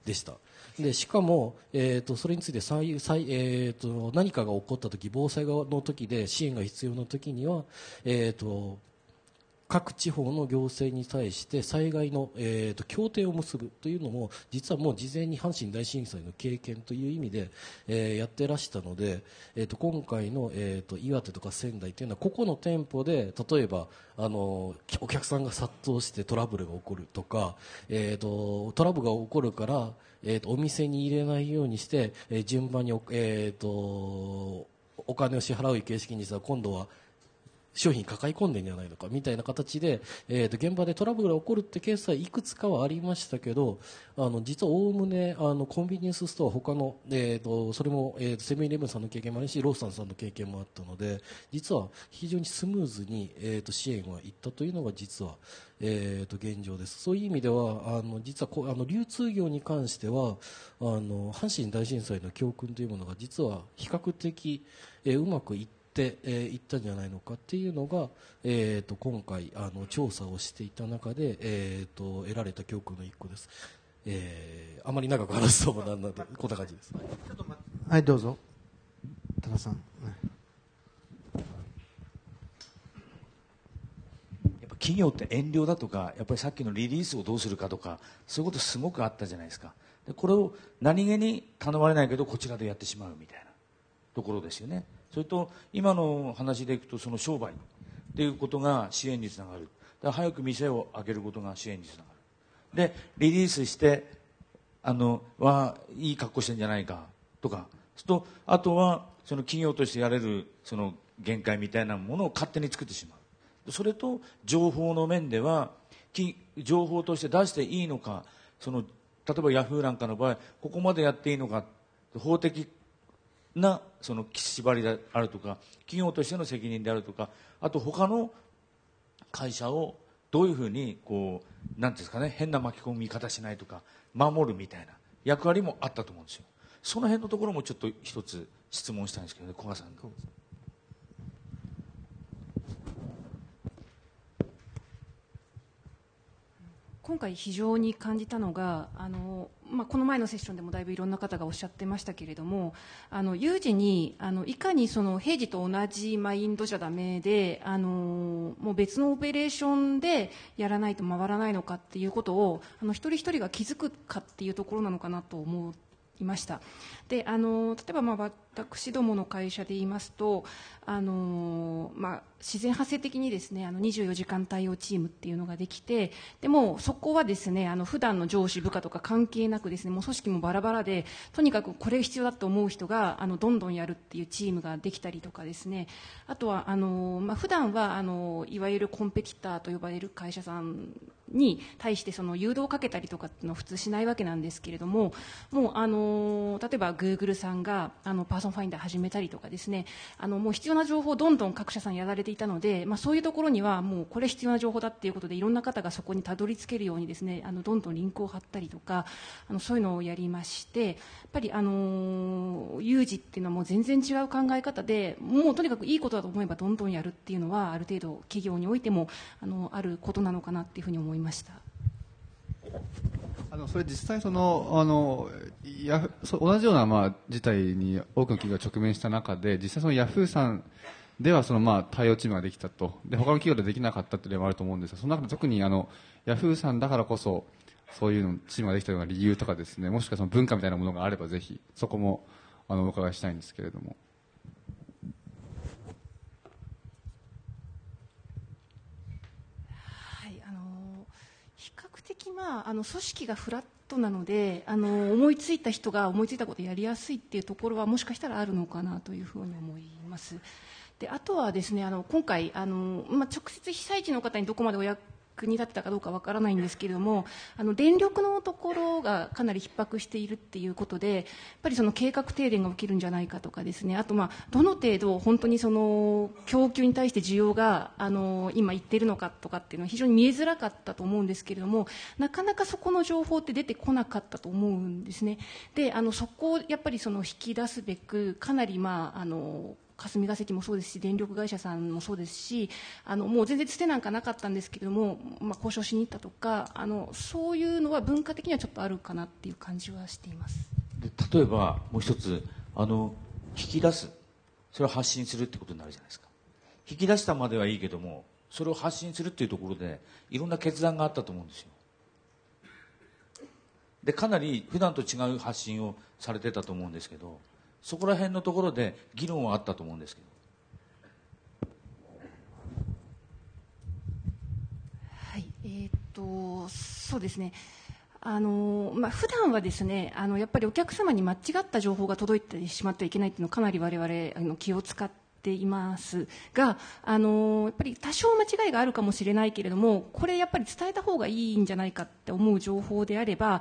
でした。でしかも、えー、とそれについて再再、えー、と何かが起こった時防災の時で支援が必要な時には、えー、と各地方の行政に対して災害の、えー、と協定を結ぶというのも実はもう事前に阪神大震災の経験という意味で、えーやってらしたので、えー、と今回の、えー、と岩手とか仙台というのは個々の店舗で例えばあのお客さんが殺到してトラブルが起こるとか、えー、とトラブルが起こるから、えー、とお店に入れないようにして、えー順番に,、えー、とお金を支払う形式にしたら今度は商品抱え込んでんじゃないのかみたいな形で、えー、と現場でトラブルが起こるってケースはいくつかはありましたけどあの実はおおむねあのコンビニエンスストア他の、えー、とそれも、えー、とセブンイレブンさんの経験もあるしローソンさんの経験もあったので実は非常にスムーズに、えー、と支援はいったというのが実は、えー、と現状です。そういう意味ではあの実はこうあの流通業に関してはあの阪神大震災の教訓というものが実は比較的、えーうまくいってって、えー、いったんじゃないのかっていうのが、えー、と今回あの調査をしていた中で、えー、と得られた教訓の一個です、えーあまり長く話すとなんなのでこんな感じです、はい、どうぞ。多田さん。やっぱ企業って遠慮だとかやっぱりさっきのリリースをどうするかとかそういうことすごくあったじゃないですか。でこれを何気に頼まれないけどこちらでやってしまうみたいなところですよねそれと今の話でいくとその商売っていうことが支援につながる。だ早く店を開けることが支援につながる。でリリースしてあのはいい格好してんじゃないかとか。するとあとはその企業としてやれるその限界みたいなものを勝手に作ってしまう。それと情報の面では情報として出していいのかその例えばヤフーなんかの場合ここまでやっていいのか法的なその縛りであるとか企業としての責任であるとかあと他の会社をどういうふうにこうなんですかね変な巻き込み方しないとか守るみたいな役割もあったと思うんですよ。その辺のところもちょっと一つ質問したいんですけどね古賀さん。今回非常に感じたのがあのまあ、この前のセッションでもだいぶいろんな方がおっしゃってましたけれどもあの有事にあのいかにその平時と同じマインドじゃダメであのもう別のオペレーションでやらないと回らないのかっていうことをあの一人一人が気づくかっていうところなのかなと思いました。であの例えばまあ私どもの会社で言いますとあの、まあ、自然発生的にですねあの24時間対応チームっていうのができてでもそこはですねあの普段の上司部下とか関係なくですねもう組織もバラバラでとにかくこれ必要だと思う人があのどんどんやるっていうチームができたりとかですね。あとはあの、まあ、普段はあのいわゆるコンペティターと呼ばれる会社さんに対してその誘導をかけたりとかっていうのは普通しないわけなんですけれどももうあの例えばグーグルさんがあのパソンファインダー始めたりとかですねあのもう必要な情報をどんどん各社さんやられていたので、まあ、そういうところにはもうこれ必要な情報だっていうことでいろんな方がそこにたどり着けるようにですねあのどんどんリンクを貼ったりとかあのそういうのをやりましてやっぱりあの有事っていうのはもう全然違う考え方でもうとにかくいいことだと思えばどんどんやるっていうのはある程度企業においてもあのあることなのかなっていうふうに思いました。あのそれ実際そのあのヤそ同じようなまあ事態に多くの企業が直面した中で実際そのヤフーさんではそのまあ対応チームができたと。で他の企業でできなかったという例もあると思うんですがその中で特にあのヤフーさんだからこそそういうのチームができたような理由とかですね。もしくはその文化みたいなものがあればぜひそこもあのお伺いしたいんですけれども。はい、あの比較的、まあ、あの組織がフラットなのであの思いついた人が思いついたことをやりやすいっていうところはもしかしたらあるのかなというふうに思います。であとはですねあの今回あの、まあ、直接被災地の方にどこまでお役に立てたかどうかわからないんですけれどもあの電力のところがかなり逼迫しているっていうことでやっぱりその計画停電が起きるんじゃないかとかですねあと、まあ、どの程度本当にその供給に対して需要があの今言っているのかとかっていうのは非常に見えづらかったと思うんですけれどもなかなかそこの情報って出てこなかったと思うんですね。であのそこをやっぱりその引き出すべくかなりまああの霞が関もそうですし電力会社さんもそうですしあのもう全然つてなんかなかったんですけれども、まあ、交渉しに行ったとかあのそういうのは文化的にはちょっとあるかなっていう感じはしています。で例えばもう一つあの引き出すそれを発信するってことになるじゃないですか。引き出したまではいいけどもそれを発信するっていうところでいろんな決断があったと思うんですよ。でかなり普段と違う発信をされてたと思うんですけどそこら辺のところで議論はあったと思うんですけど。はいえー、っとそうですね。あのまあ普段はですねあのやっぱりお客様に間違った情報が届いてしまってはいけないっていうのをかなり我々あの気を使っていますがあのやっぱり多少間違いがあるかもしれないけれどもこれやっぱり伝えた方がいいんじゃないかって思う情報であれば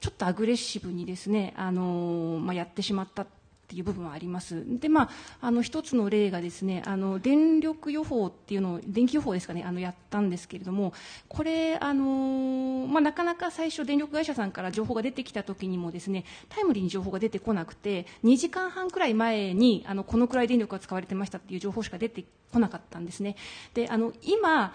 ちょっとアグレッシブにですねあの、まあ、やってしまったっていう部分はあります。でまああの一つの例がですねあの電力予報っていうのを電気予報ですかねあのやったんですけれどもこれあの、まあ、なかなか最初電力会社さんから情報が出てきた時にもですねタイムリーに情報が出てこなくて2時間半くらい前にあのこのくらい電力が使われてましたっていう情報しか出てこなかったんですね。であの今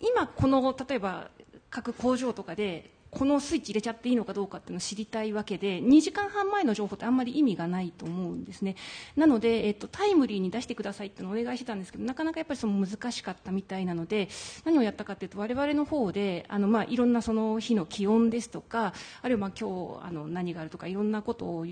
今この例えば各工場とかでこのスイッチ入れちゃっていいのかどうかっていうのを知りたいわけで2時間半前の情報ってあんまり意味がないと思うんですね。なので、えっと、タイムリーに出してくださいってのをお願いしてたんですけどなかなかやっぱりその難しかったみたいなので何をやったかというと我々の方であの、まあ、いろんなその日の気温ですとかあるいはまあ今日あの何があるとかいろんなことを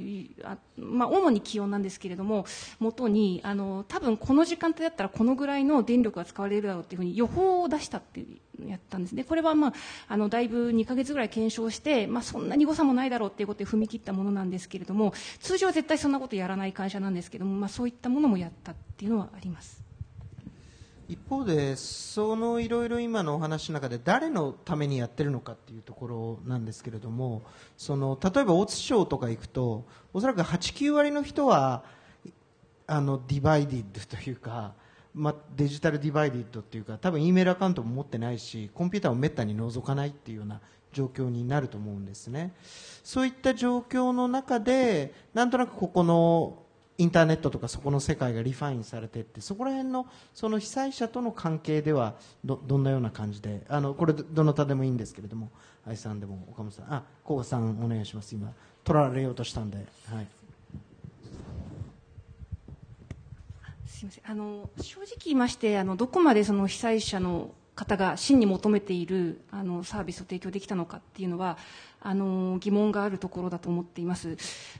あ、まあ、主に気温なんですけれども元にあの多分この時間帯だったらこのぐらいの電力が使われるだろうっていうふうに予報を出したっていうやったんです。ねこれは、まあ、あのだいぶ2か月ぐらい検証して、まあ、そんなに誤差もないだろうということで踏み切ったものなんですけれども通常は絶対そんなことやらない会社なんですけども、まあ、そういったものもやったっていうのはあります。一方でそのいろいろ今のお話の中で誰のためにやってるのかっていうところなんですけれどもその例えば大津省とか行くとおそらく89割の人はあのディバイディッドというか、まあ、デジタルディバイディッドっていうか多分 E メールアカウントも持ってないしコンピューターもめったに覗かないっていうような状況になると思うんですね。そういった状況の中でなんとなくここのインターネットとかそこの世界がリファインされていってそこら辺のその被災者との関係ではどどんなような感じであのこれどなたでもいいんですけれども愛さんでも岡本さん。あ甲賀さんお願いします。今取られようとしたんで、はい、すみません。あの正直言いましてあのどこまでその被災者の方が真に求めているあのサービスを提供できたのかっていうのはあの疑問があるところだと思っています。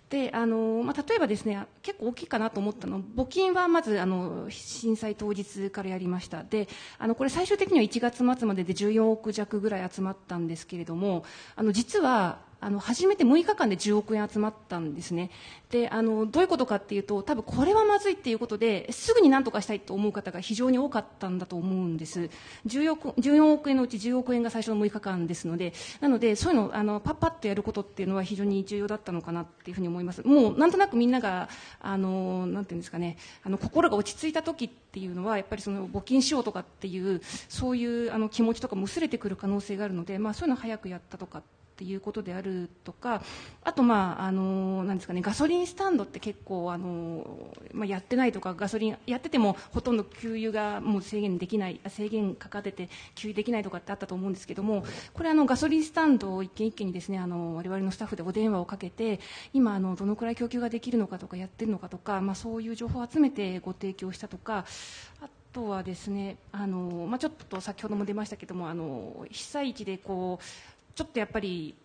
であの、まあ、例えばですね結構大きいかなと思ったの募金はまずあの震災当日からやりました。であのこれ最終的には1月末までで14億弱ぐらい集まったんですけれどもあの実はあの初めて6日間で10億円集まったんですね。であのどういうことかっていうと多分これはまずいっていうことですぐに何とかしたいと思う方が非常に多かったんだと思うんです。14億 ,14 億円のうち10億円が最初の6日間ですのでなのでそういうのあのパッパッとやることっていうのは非常に重要だったのかなっていうふうに思います。もうなんとなくみんながあのなんていうんですかねあの心が落ち着いた時っていうのはやっぱりその募金しようとかっていうそういうあの気持ちとかも薄れてくる可能性があるので、まあ、そういうのを早くやったとかっていうことであるとかあとまああのなんですかねガソリンスタンドって結構あの、まあ、やってないとかガソリンやっててもほとんど給油がもう制限できない制限かかってて給油できないとかってあったと思うんですけどもこれあのガソリンスタンドを一軒一軒にですねあの我々のスタッフでお電話をかけて今あのどのくらい供給ができるのかとかやってるのかとか、まあ、そういう情報を集めてご提供したとかあとはですねあの、まあ、ちょっと先ほども出ましたけどもあの被災地でこうちょっとやっぱり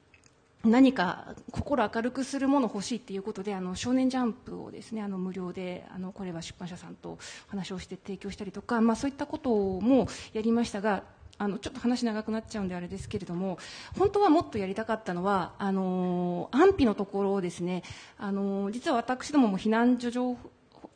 何か心明るくするもの欲しいっていうことであの少年ジャンプをですねあの無料であのこれは出版社さんと話をして提供したりとか、まあ、そういったこともやりましたがあのちょっと話長くなっちゃうんであれですけれども本当はもっとやりたかったのはあの安否のところをですねあの実は私どもも避難所情報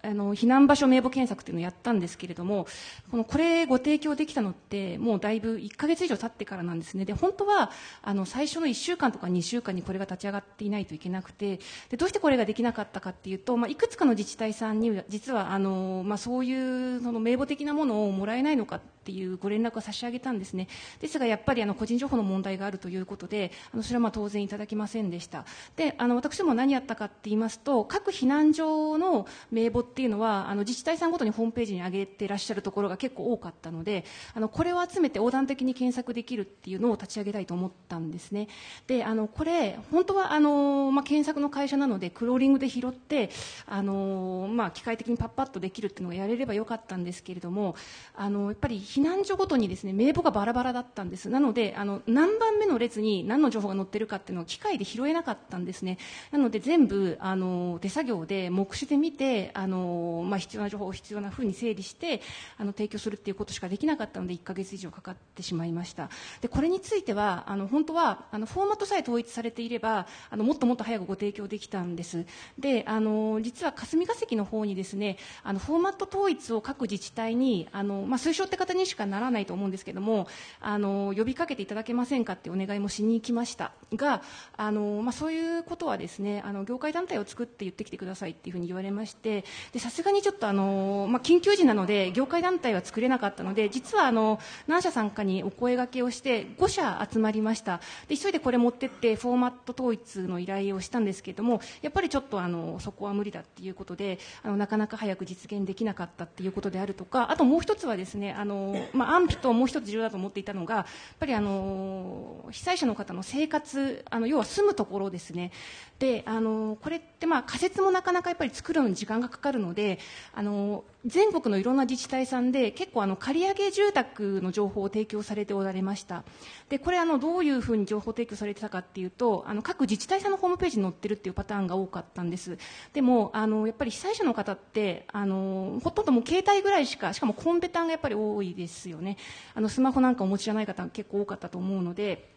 あの避難場所名簿検索っていうのをやったんですけれどもこのこれご提供できたのってもうだいぶ1か月以上経ってからなんですね。で本当はあの最初の1週間とか2週間にこれが立ち上がっていないといけなくてでどうしてこれができなかったかっていうと、まあ、いくつかの自治体さんに実はあの、まあ、そういうその名簿的なものをもらえないのかっていうご連絡を差し上げたんですね。ですがやっぱりあの個人情報の問題があるということであのそれはまあ当然いただきませんでした。であの私も何やったかって言いますと各避難所の名簿ってていうのはあの自治体さんごとにホームページに上げてらっしゃるところが結構多かったのであのこれを集めて横断的に検索できるっていうのを立ち上げたいと思ったんですね。であのこれ本当はあの、まあ、検索の会社なのでクローリングで拾ってあの、まあ、機械的にパッパッとできるっていうのがやれればよかったんですけれどもあのやっぱり避難所ごとにですね名簿がバラバラだったんです。なのであの何番目の列に何の情報が載ってるかっていうのを機械で拾えなかったんですね。なので全部あの手作業で目視で見てあの、まあ、必要な情報を必要なふうに整理してあの提供するっていうことしかできなかったので1か月以上かかってしまいました。でこれについてはあの本当はあのフォーマットさえ統一されていればあのもっともっと早くご提供できたんです。であの実は霞が関の方にですねあのフォーマット統一を各自治体にあの、まあ、推奨って方にしかならないと思うんですけどもあの呼びかけていただけませんかってお願いもしに行きました。があの、まあ、そういうことはですねあの業界団体を作って言ってきてくださいっていうふうに言われましてさすがにちょっとあの、まあ、緊急時なので業界団体は作れなかったので実はあの何社さんかにお声がけをして5社集まりました。で急いでこれ持ってってフォーマット統一の依頼をしたんですけれどもやっぱりちょっとあのそこは無理だっていうことであのなかなか早く実現できなかったっていうことであるとかあともう一つはですねあの、まあ、安否ともう一つ重要だと思っていたのがやっぱりあの被災者の方の生活あの要は住むところですね。であのこれってまあ仮説もなかなかやっぱり作るのに時間がかかるのであの全国のいろんな自治体さんで結構あの借り上げ住宅の情報を提供されておられました。でこれあのどういうふうに情報提供されてたかっていうとあの各自治体さんのホームページに載ってるっていうパターンが多かったんです。でもあのやっぱり被災者の方ってあのほとんどもう携帯ぐらいしかしかもコンペタンがやっぱり多いですよね。あのスマホなんかお持ちじゃない方結構多かったと思うので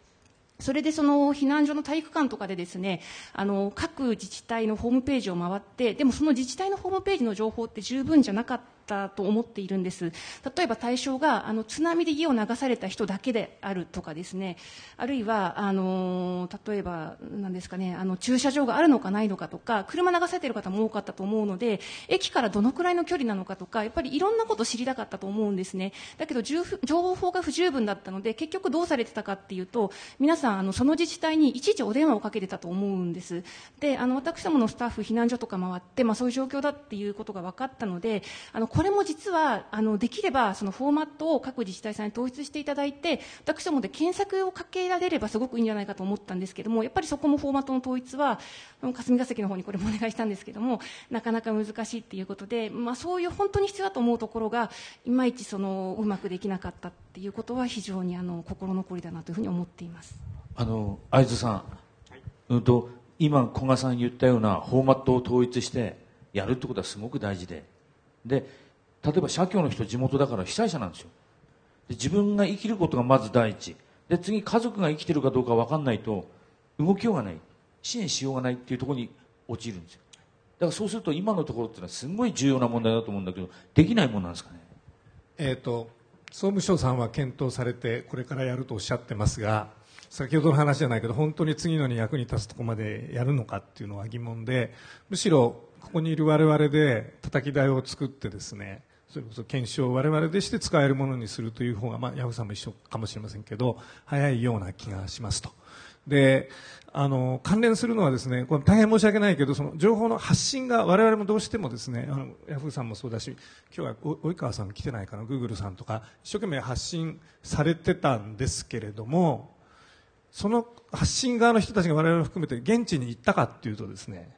それでその避難所の体育館とかでですねあの各自治体のホームページを回ってでもその自治体のホームページの情報って十分じゃなかった。ったと思っているんです。例えば対象があの津波で家を流された人だけであるとかですね。あるいはあの例えば何ですかねあの駐車場があるのかないのかとか車流されている方も多かったと思うので駅からどのくらいの距離なのかとかやっぱりいろんなことを知りたかったと思うんですね。だけど情報が不十分だったので結局どうされてたかっていうと皆さんあのその自治体にいちいちお電話をかけてたと思うんです。であの私どものスタッフ避難所とか回って、まあ、そういう状況だっていうことが分かったのであのここれも実はあのできればそのフォーマットを各自治体さんに統一していただいて私どもで検索をかけられればすごくいいんじゃないかと思ったんですけどもやっぱりそこもフォーマットの統一は霞が関の方にこれもお願いしたんですけどもなかなか難しいっていうことで、まあ、そういう本当に必要だと思うところがいまいちそのうまくできなかったっていうことは非常にあの心残りだなというふうに思っています。あの会津さん、はい、うんと今古賀さん言ったようなフォーマットを統一してやるってことはすごく大事で。で例えば社協の人地元だから被災者なんですよ。で自分が生きることがまず第一。で次家族が生きてるかどうか分かんないと動きようがない。支援しようがないっていうところに陥るんですよ。だからそうすると今のところっていうのはすごい重要な問題だと思うんだけどできないもんなんですかね？えっ、と総務省さんは検討されてこれからやるとおっしゃってますが先ほどの話じゃないけど本当に次のに役に立つところまでやるのかっていうのは疑問でむしろここにいる我々で叩き台を作ってですねそれこそ検証を我々でして使えるものにするという方が、まあ、ヤフーさんも一緒かもしれませんけど早いような気がしますと。であの関連するのはですねこれ大変申し訳ないけどその情報の発信が我々もどうしてもですねあのヤフーさんもそうだし今日は及川さん来てないかなグーグルさんとか一生懸命発信されてたんですけれどもその発信側の人たちが我々を含めて現地に行ったかっていうとですね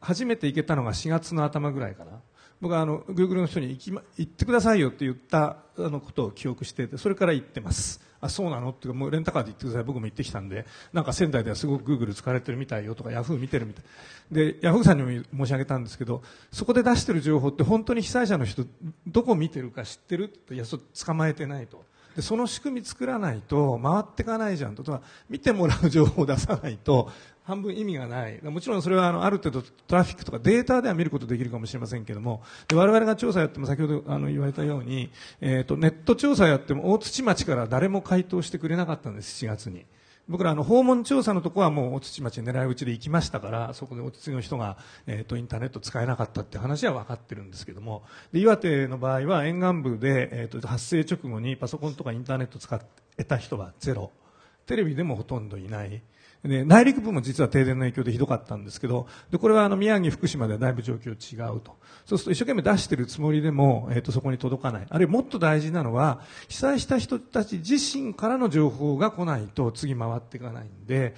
初めて行けたのが4月の頭ぐらいかな僕はあのグーグルの人に行き、ま、行ってくださいよって言ったあのことを記憶していてそれから行ってます。あそうなの？っていうかもうレンタカーで行ってください。僕も行ってきたんでなんか仙台ではすごくグーグル使われてるみたいよとかヤフー見てるみたい。でヤフーさんにも申し上げたんですけどそこで出してる情報って本当に被災者の人どこ見てるか知ってる？っていやそ捕まえてないと。でその仕組み作らないと回っていかないじゃんと。と見てもらう情報を出さないと半分意味がない。もちろんそれはあのある程度トラフィックとかデータでは見ることできるかもしれませんけどもで我々が調査やっても先ほどあの言われたように、えーと、ネット調査やっても大槌町から誰も回答してくれなかったんです4月に。僕らあの訪問調査のところはもう大槌町狙い撃ちで行きましたからそこでおつの人が、えーと、インターネット使えなかったって話は分かってるんですけども。で岩手の場合は沿岸部で、えーと発生直後にパソコンとかインターネット使えた人はゼロ。テレビでもほとんどいない。で内陸部も実は停電の影響でひどかったんですけどでこれはあの宮城、福島ではだいぶ状況違うと。そうすると一生懸命出してるつもりでも、えー、とそこに届かない。あるいはもっと大事なのは被災した人たち自身からの情報が来ないと次回っていかないんで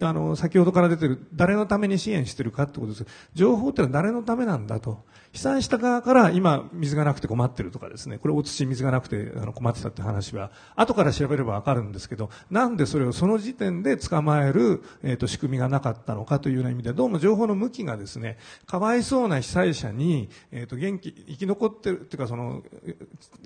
あの先ほどから出てる誰のために支援してるかってことです。情報ってのは誰のためなんだと。被災した側から今水がなくて困ってるとかですね。これお土水がなくてあの困ってたって話は後から調べればわかるんですけどなんでそれをその時点で捕まえる、えーと、仕組みがなかったのかというような意味でどうも情報の向きがですねかわいそうな被災者に、えーと、元気生き残ってるっていうかその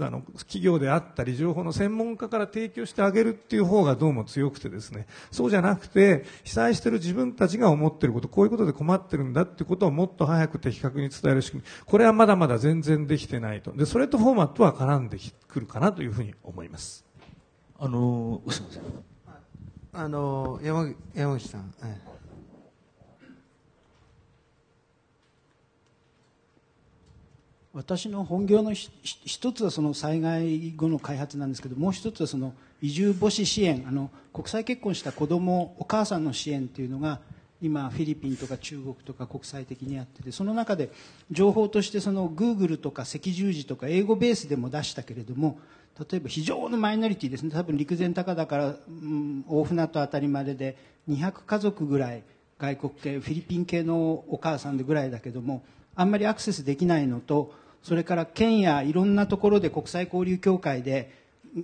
あの企業であったり情報の専門家から提供してあげるっていう方がどうも強くてですねそうじゃなくて被災してる自分たちが思ってることこういうことで困ってるんだってことをもっと早く的確に伝える仕組みこれはまだまだ全然できてないと。で、それとフォーマットは絡んでくるかなというふうに思います。あの、すみません。あの、山山口さん。はい私の本業の一つはその災害後の開発なんですけどもう一つはその移住母子支援あの国際結婚した子供お母さんの支援っていうのが今フィリピンとか中国とか国際的にやっててその中で情報としてそのグーグルとか赤十字とか英語ベースでも出したけれども例えば非常のマイノリティですね。多分陸前高田から、うん、大船渡辺りまでで200家族ぐらい外国系フィリピン系のお母さんでぐらいだけどもあんまりアクセスできないのとそれから県やいろんなところで国際交流協会で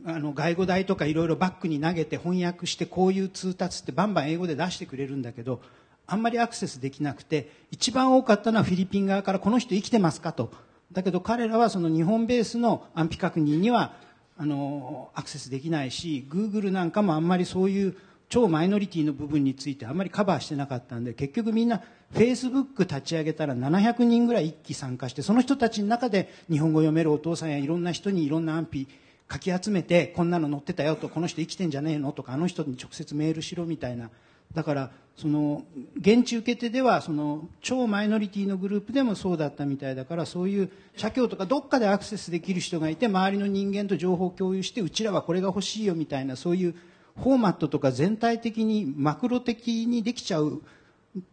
あの外語代とかいろいろバックに投げて翻訳してこういう通達ってバンバン英語で出してくれるんだけどあんまりアクセスできなくて一番多かったのはフィリピン側からこの人生きてますかと。だけど彼らはその日本ベースの安否確認にはあのアクセスできないしグーグルなんかもあんまりそういう超マイノリティの部分についてあんまりカバーしてなかったんで結局みんなフェイスブック立ち上げたら700人ぐらい一気参加してその人たちの中で日本語読めるお父さんやいろんな人にいろんな安否かき集めてこんなの載ってたよとこの人生きてんじゃねえのとかあの人に直接メールしろみたいなだからその現地受け手ではその超マイノリティのグループでもそうだったみたいだからそういう社協とかどっかでアクセスできる人がいて周りの人間と情報共有してうちらはこれが欲しいよみたいなそういうフォーマットとか全体的にマクロ的にできちゃう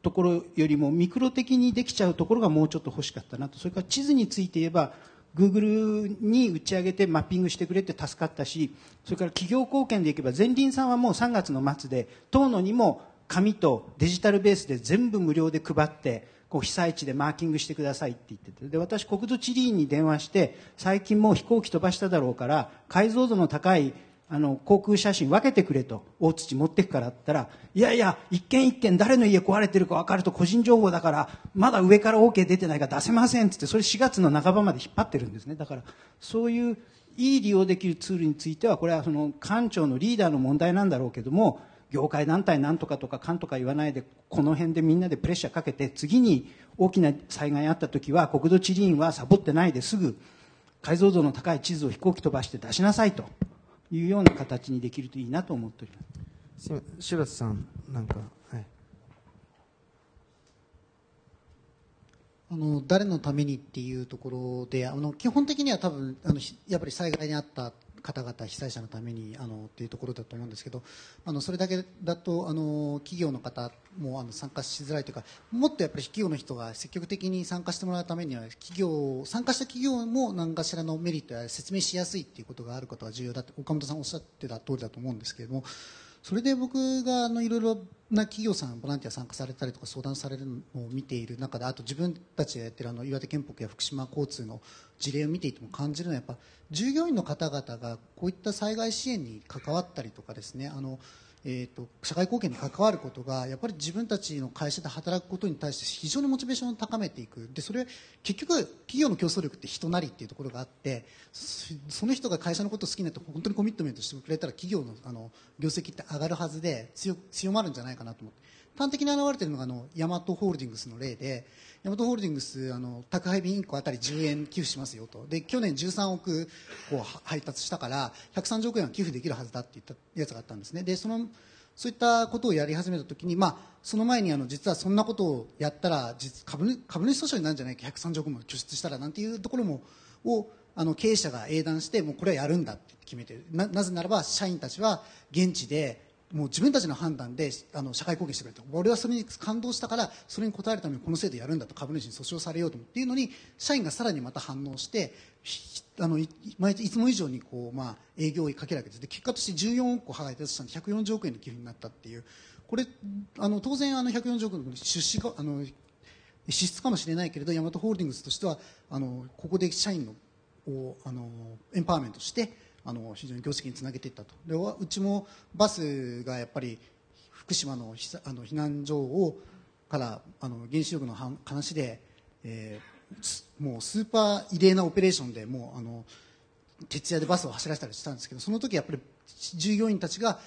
ところよりもミクロ的にできちゃうところがもうちょっと欲しかったなと。それから地図について言えば Google に打ち上げてマッピングしてくれって助かったしそれから企業貢献でいけば前輪さんはもう3月の末で遠野にも紙とデジタルベースで全部無料で配ってこう被災地でマーキングしてくださいって言ってて。で私国土地理院に電話して最近もう飛行機飛ばしただろうから解像度の高いあの航空写真分けてくれと大土持ってくからって言ったらいやいや一軒一軒誰の家壊れてるか分かると個人情報だからまだ上から OK 出てないから出せませんっつってそれ4月の半ばまで引っ張ってるんですね。だからそういういい利用できるツールについてはこれはその官庁のリーダーの問題なんだろうけども業界団体なんとかとかかんとか言わないでこの辺でみんなでプレッシャーかけて次に大きな災害あった時は国土地理院はサボってないですぐ解像度の高い地図を飛行機飛ばして出しなさいと。いうような形にできるといいなと思っております。すいません柴田さんなんか、はい、あの誰のためにっていうところであの基本的には多分あのひやっぱり災害にあった方々被災者のためにあのっていうところだと思うんですけどあのそれだけだとあの企業の方もあの参加しづらいというかもっとやっぱり企業の人が積極的に参加してもらうためには企業参加した企業も何かしらのメリットや説明しやすいっていうことがあることが重要だって岡本さんおっしゃってた通りだと思うんですけれどもそれで僕があのいろいろな企業さんボランティア参加されたりとか相談されるのを見ている中であと自分たちがやってるあの岩手県北や福島交通の事例を見ていても感じるのはやっぱ従業員の方々がこういった災害支援に関わったりとかですねあのえーと、社会貢献に関わることがやっぱり自分たちの会社で働くことに対して非常にモチベーションを高めていく。でそれ結局企業の競争力って人なりっていうところがあってその人が会社のことを好きになって本当にコミットメントしてくれたら企業のあの業績って上がるはずで強強まるんじゃないかなと思って。端的に現れているのがあのヤマトホールディングスの例でヤマトホールディングスあの宅配便1個あたり10円寄付しますよと。で去年13億こう配達したから130億円は寄付できるはずだって言ったやつがあったんですね。でそのそういったことをやり始めたときに、まあ、その前にあの実はそんなことをやったら実株株主訴訟になるんじゃないか。130億も拠出したらなんていうところもをあの経営者が英断してもうこれはやるんだって決めてななぜならば社員たちは現地でもう自分たちの判断であの社会貢献してくれと俺はそれに感動したからそれに応えるためにこの制度やるんだと株主に訴訟されようとっていうのに社員がさらにまた反応してあのいいつも以上にこう、まあ、営業をかけるわけですで結果として14億個払い出したんで140億円の寄付になったっていう。これあの当然あの140億の出資かあの支出かもしれないけれどヤマトホールディングスとしてはあのここで社員のをあのエンパワーメントしてあの非常に業績につなげていったと。でうちもバスがやっぱり福島のあの避難所をからあの原子力の話で、えー、もうスーパー異例なオペレーションでもうあの徹夜でバスを走らせたりしたんですけどその時やっぱり従業員たちが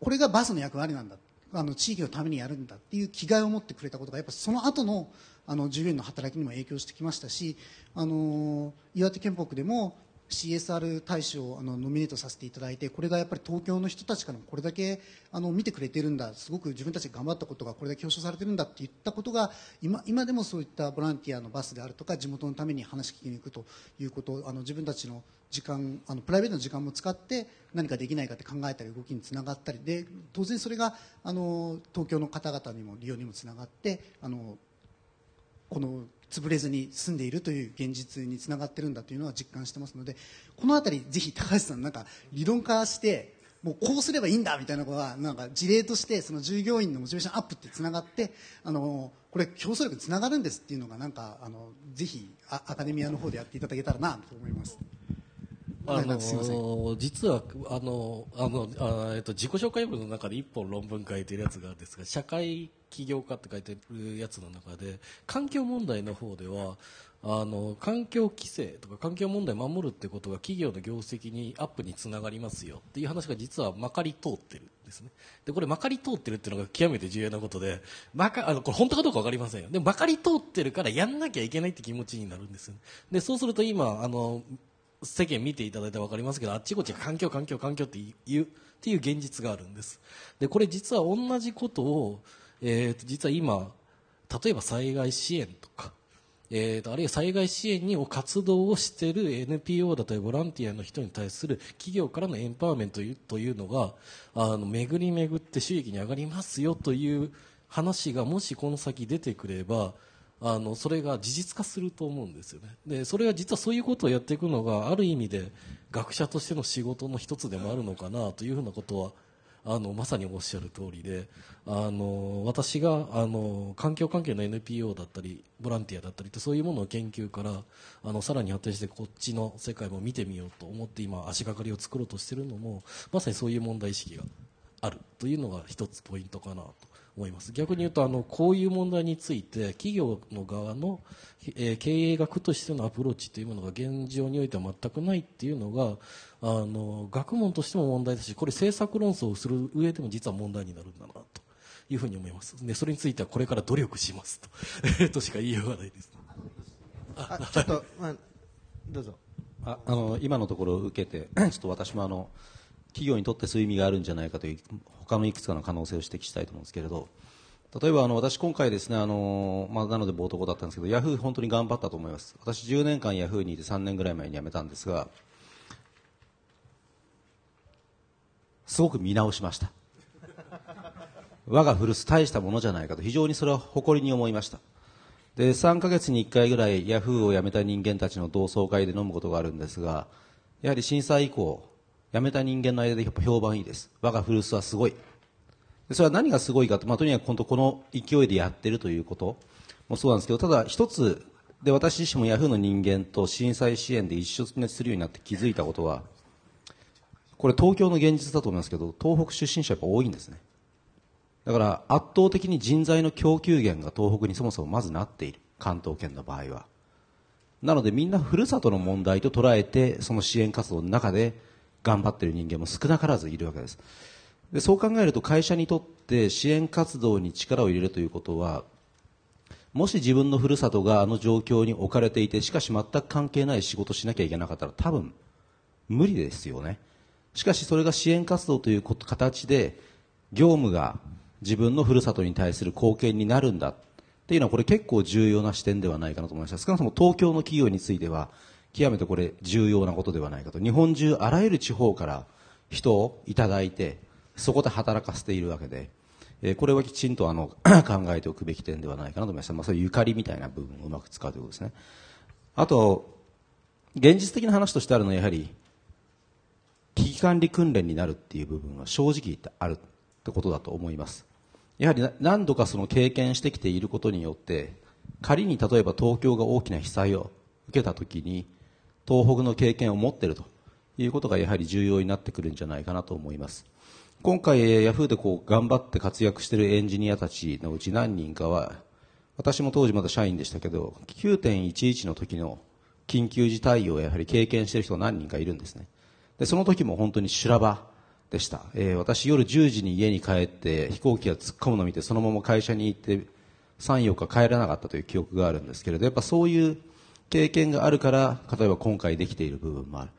これがバスの役割なんだ。あの地域のためにやるんだっていう気概を持ってくれたことがやっぱその後のあの従業員の働きにも影響してきましたしあの岩手県北でも CSR 大使をあのノミネートさせていただいてこれがやっぱり東京の人たちからもこれだけあの見てくれてるんだすごく自分たちが頑張ったことがこれだけ表彰されてるんだって言ったことが今今でもそういったボランティアのバスであるとか地元のために話聞きに行くということあの自分たちの時間あのプライベートの時間も使って何かできないかって考えたり動きにつながったりで当然それがあの東京の方々にも利用にもつながってあのこの潰れずに住んでいるという現実につながっているんだというのは実感してますのでこの辺りぜひ高橋さんなんか理論化してもうこうすればいいんだみたいなことはなんか事例としてその従業員のモチベーションアップってつながってあのこれ競争力につながるんですっていうのがなんかあのぜひアカデミアの方でやっていただけたらなと思います。あの実はあのあのあ、えっと、自己紹介文の中で一本論文書いてるやつがあるんですが社会起業家って書いてるやつの中で環境問題の方ではあの環境規制とか環境問題を守るってことが企業の業績にアップにつながりますよっていう話が実はまかり通ってるんでですね。で、これまかり通ってるっていうのが極めて重要なことで、まか、あの、これ本当かどうかわかりませんよ。でもまかり通ってるからやんなきゃいけないって気持ちになるんですよね。で、そうすると今、あの、世間見ていただいたらわかりますけど、あっちこっち環境、環境、環境っていう、っていう現実があるんです。で、これ実は同じことを、えー、実は今、例えば災害支援とか、えーと、あるいは災害支援に活動をしている NPO だったりボランティアの人に対する企業からのエンパワーメントというのがあの巡り巡って収益に上がりますよという話がもしこの先出てくればあのそれが事実化すると思うんですよね。でそれは実はそういうことをやっていくのがある意味で学者としての仕事の一つでもあるのかなというふうなことはあのまさにおっしゃる通りであの私があの環境関係の NPO だったりボランティアだったりとそういうものの研究からあのさらに発展してこっちの世界も見てみようと思って今足がかりを作ろうとしているのもまさにそういう問題意識があるというのが一つポイントかなと。思います。逆に言うとあのこういう問題について企業の側の、えー、経営学としてのアプローチというものが現状においては全くないっていうのがあの学問としても問題だしこれ政策論争をする上でも実は問題になるんだなというふうに思います。でそれについてはこれから努力しますと としか言いようがないです。あちょっと、まあ、どうぞ。ああの今のところを受けてちょっと私もあの企業にとってそういう意味があるんじゃないかという他のいくつかの可能性を指摘したいと思うんですけれど。例えばあの私、今回ですねあの、まあ、なので冒頭だったんですけどヤフー本当に頑張ったと思います。私、10年間ヤフーにいて3年ぐらい前に辞めたんですがすごく見直しました。我が古巣大したものじゃないかと非常にそれは誇りに思いました。で3ヶ月に1回ぐらいヤフーを辞めた人間たちの同窓会で飲むことがあるんですがやはり震災以降辞めた人間の間でやっぱ評判いいです。我が古巣はすごい。それは何がすごいかと、まあ、とにかく本当この勢いでやってるということもそうなんですけど、ただ一つで私自身もヤフーの人間と震災支援で一緒にするようになって気づいたことは、これ東京の現実だと思いますけど、東北出身者やっぱ多いんですね。だから圧倒的に人材の供給源が東北にそもそもまずなっている。関東圏の場合は。なのでみんなふるさとの問題と捉えて、その支援活動の中で頑張ってる人間も少なからずいるわけです。でそう考えると会社にとって支援活動に力を入れるということはもし自分のふるさとがあの状況に置かれていてしかし全く関係ない仕事をしなきゃいけなかったら多分無理ですよね。しかしそれが支援活動という形で業務が自分のふるさとに対する貢献になるんだっていうのはこれ結構重要な視点ではないかなと思いました少なくとも東京の企業については極めてこれ重要なことではないかと。日本中あらゆる地方から人をいただいてそこで働かせているわけで、えー、これはきちんとあの 考えておくべき点ではないかなと思います、まあ、そういうゆかりみたいな部分をうまく使うということですね。あと現実的な話としてあるのはやはり危機管理訓練になるっていう部分は正直言ってあるってことだと思います。やはり何度かその経験してきていることによって仮に例えば東京が大きな被災を受けた時に東北の経験を持っていると。いうことがやはり重要になってくるんじゃないかなと思います。今回ヤフーでこう頑張って活躍しているエンジニアたちのうち何人かは私も当時まだ社員でしたけど9.11の時の緊急事態をやはり経験している人が何人かいるんですね。でその時も本当に修羅場でした、えー、私夜10時に家に帰って飛行機が突っ込むのを見てそのまま会社に行って34日帰らなかったという記憶があるんですけれどやっぱそういう経験があるから例えば今回できている部分もある。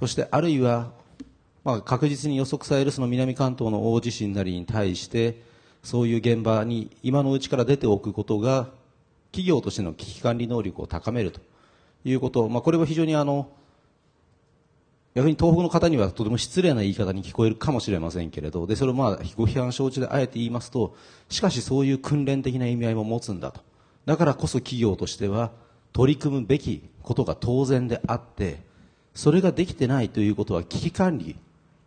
そしてあるいは、まあ、確実に予測されるその南関東の大地震なりに対してそういう現場に今のうちから出ておくことが企業としての危機管理能力を高めると。いうこと、まあ、これは非常にあの逆に東北の方にはとても失礼な言い方に聞こえるかもしれませんけれどでそれをまあご批判承知であえて言いますとしかしそういう訓練的な意味合いも持つんだと。だからこそ企業としては取り組むべきことが当然であってそれができてないということは危機管理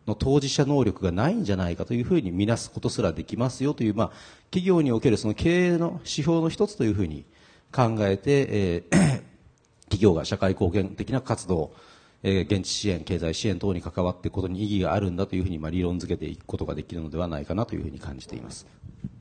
の当事者能力がないんじゃないかというふうに見なすことすらできますよという、まあ、企業におけるその経営の指標の一つというふうに考えて、えー、企業が社会貢献的な活動、えー、現地支援、経済支援等に関わっていくことに意義があるんだというふうに、まあ、理論づけていくことができるのではないかなというふうに感じています。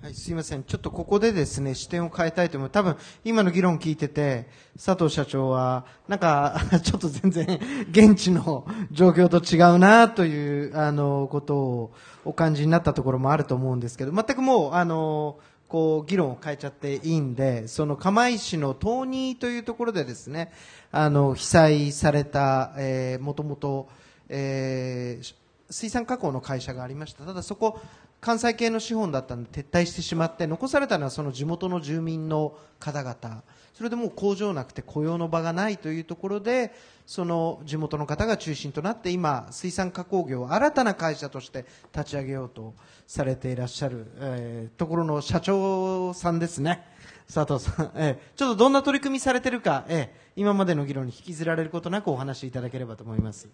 はい、すいません。ちょっとここでですね、視点を変えたいと思う。多分、今の議論聞いてて、佐藤社長は、なんか、ちょっと全然、現地の状況と違うな、という、あの、ことをお感じになったところもあると思うんですけど、全くもう、あの、こう、議論を変えちゃっていいんで、その釜石の東仁というところでですね、あの、被災された、えー、もともと、えー、水産加工の会社がありました。ただそこ、関西系の資本だったので撤退してしまって残されたのはその地元の住民の方々。それでもう工場なくて雇用の場がないというところでその地元の方が中心となって今水産加工業を新たな会社として立ち上げようとされていらっしゃる、えー、ところの社長さんですね。佐藤さん、えー、ちょっとどんな取り組みされているか、えー、今までの議論に引きずられることなくお話しいただければと思います。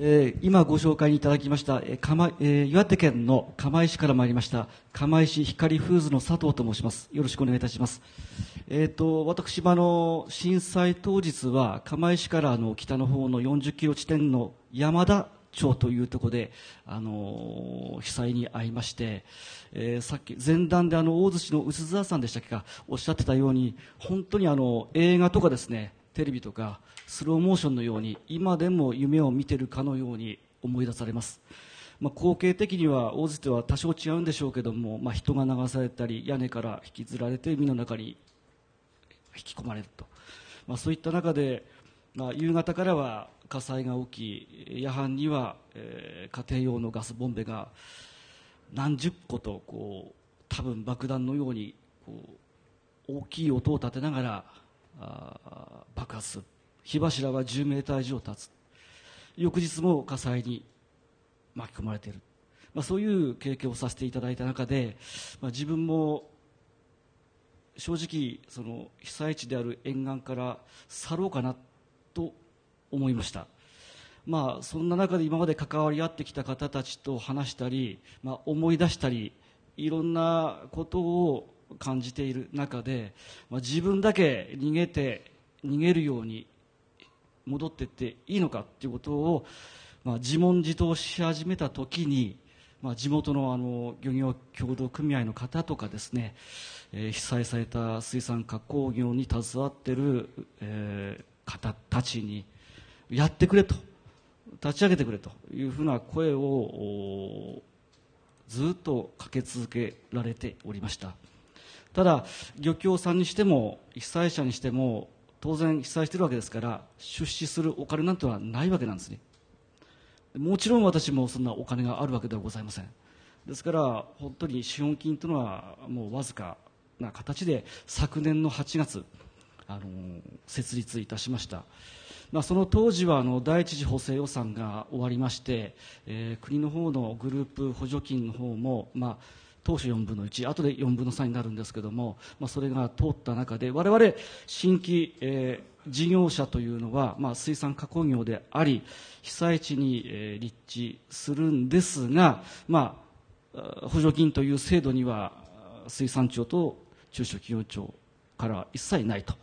えー、今ご紹介いただきました、えー釜えー、岩手県の釜石から参りました釜石光フーズの佐藤と申します。よろしくお願いいたします、えーと、私もあの震災当日は釜石からあの北の方の40キロ地点の山田町というところで、あの、被災に遭いまして、えー、さっき前段であの大洲市の薄沢さんでしたっけかおっしゃってたように本当にあの映画とかですねテレビとかスローモーションのように今でも夢を見ているかのように思い出されます、まあ、光景的には大津では多少違うんでしょうけども、まあ、人が流されたり屋根から引きずられて海の中に引き込まれると、まあ、そういった中で、まあ、夕方からは火災が起き夜半には、えー、家庭用のガスボンベが何十個とこう多分爆弾のようにこう大きい音を立てながら爆発する。火柱は10メーター以上立つ。翌日も火災に巻き込まれている、まあ、そういう経験をさせていただいた中で、まあ、自分も正直その被災地である沿岸から去ろうかなと思いました。まあそんな中で今まで関わり合ってきた方たちと話したり、まあ、思い出したりいろんなことを感じている中で、まあ、自分だけ逃げて逃げるように戻っていっていいのかということを、まあ、自問自答し始めた時に、まあ、地元のあの漁業協同組合の方とかですね、えー、被災された水産加工業に携わっている、えー、方たちにやってくれと立ち上げてくれというふうな声をずっとかけ続けられておりました。ただ漁協さんにしても被災者にしても当然被災しているわけですから出資するお金なんてはないわけなんですね。もちろん私もそんなお金があるわけではございません。ですから本当に資本金というのはもうわずかな形で昨年の8月あの設立いたしました。まあ、その当時はあの第一次補正予算が終わりまして、えー、国の方のグループ補助金の方も、まあ、当初4分の1後で4分の3になるんですけども、まあ、それが通った中で我々新規、えー、事業者というのは、まあ、水産加工業であり被災地に、えー、立地するんですが、まあ、補助金という制度には水産庁と中小企業庁から一切ないと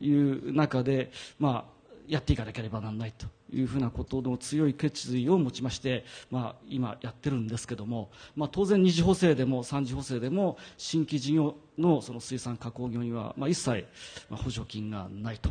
いう中で、まあ、やっていかなければならないと。いうふうなことの強い決意を持ちまして、まあ、今やってるんですけども、まあ、当然二次補正でも三次補正でも新規事業のその水産加工業には、まあ、一切補助金がないと。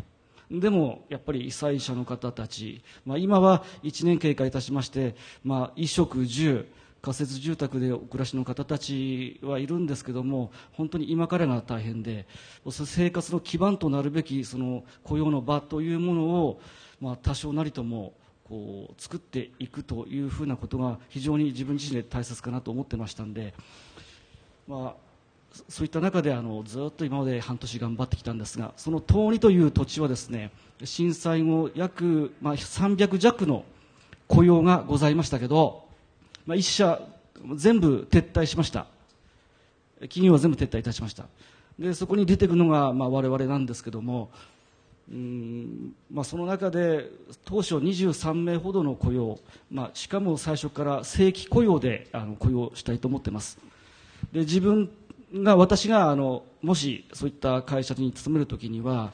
でもやっぱり被災者の方たち、まあ、今は1年経過いたしまして、まあ、衣食住仮設住宅でお暮らしの方たちはいるんですけども本当に今からが大変で生活の基盤となるべきその雇用の場というものを、まあ、多少なりともこう作っていくというふうなことが非常に自分自身で大切かなと思ってましたんで、まあ、そういった中であのずっと今まで半年頑張ってきたんですがその通りという土地はですね震災後約、まあ、300弱の雇用がございましたけどまあ、一社全部撤退しました。企業は全部撤退いたしました。でそこに出てくのが、まあ、我々なんですけどもうんまあ、その中で当初23名ほどの雇用、まあ、しかも最初から正規雇用であの雇用したいと思っています。で自分が私があのもしそういった会社に勤めるときには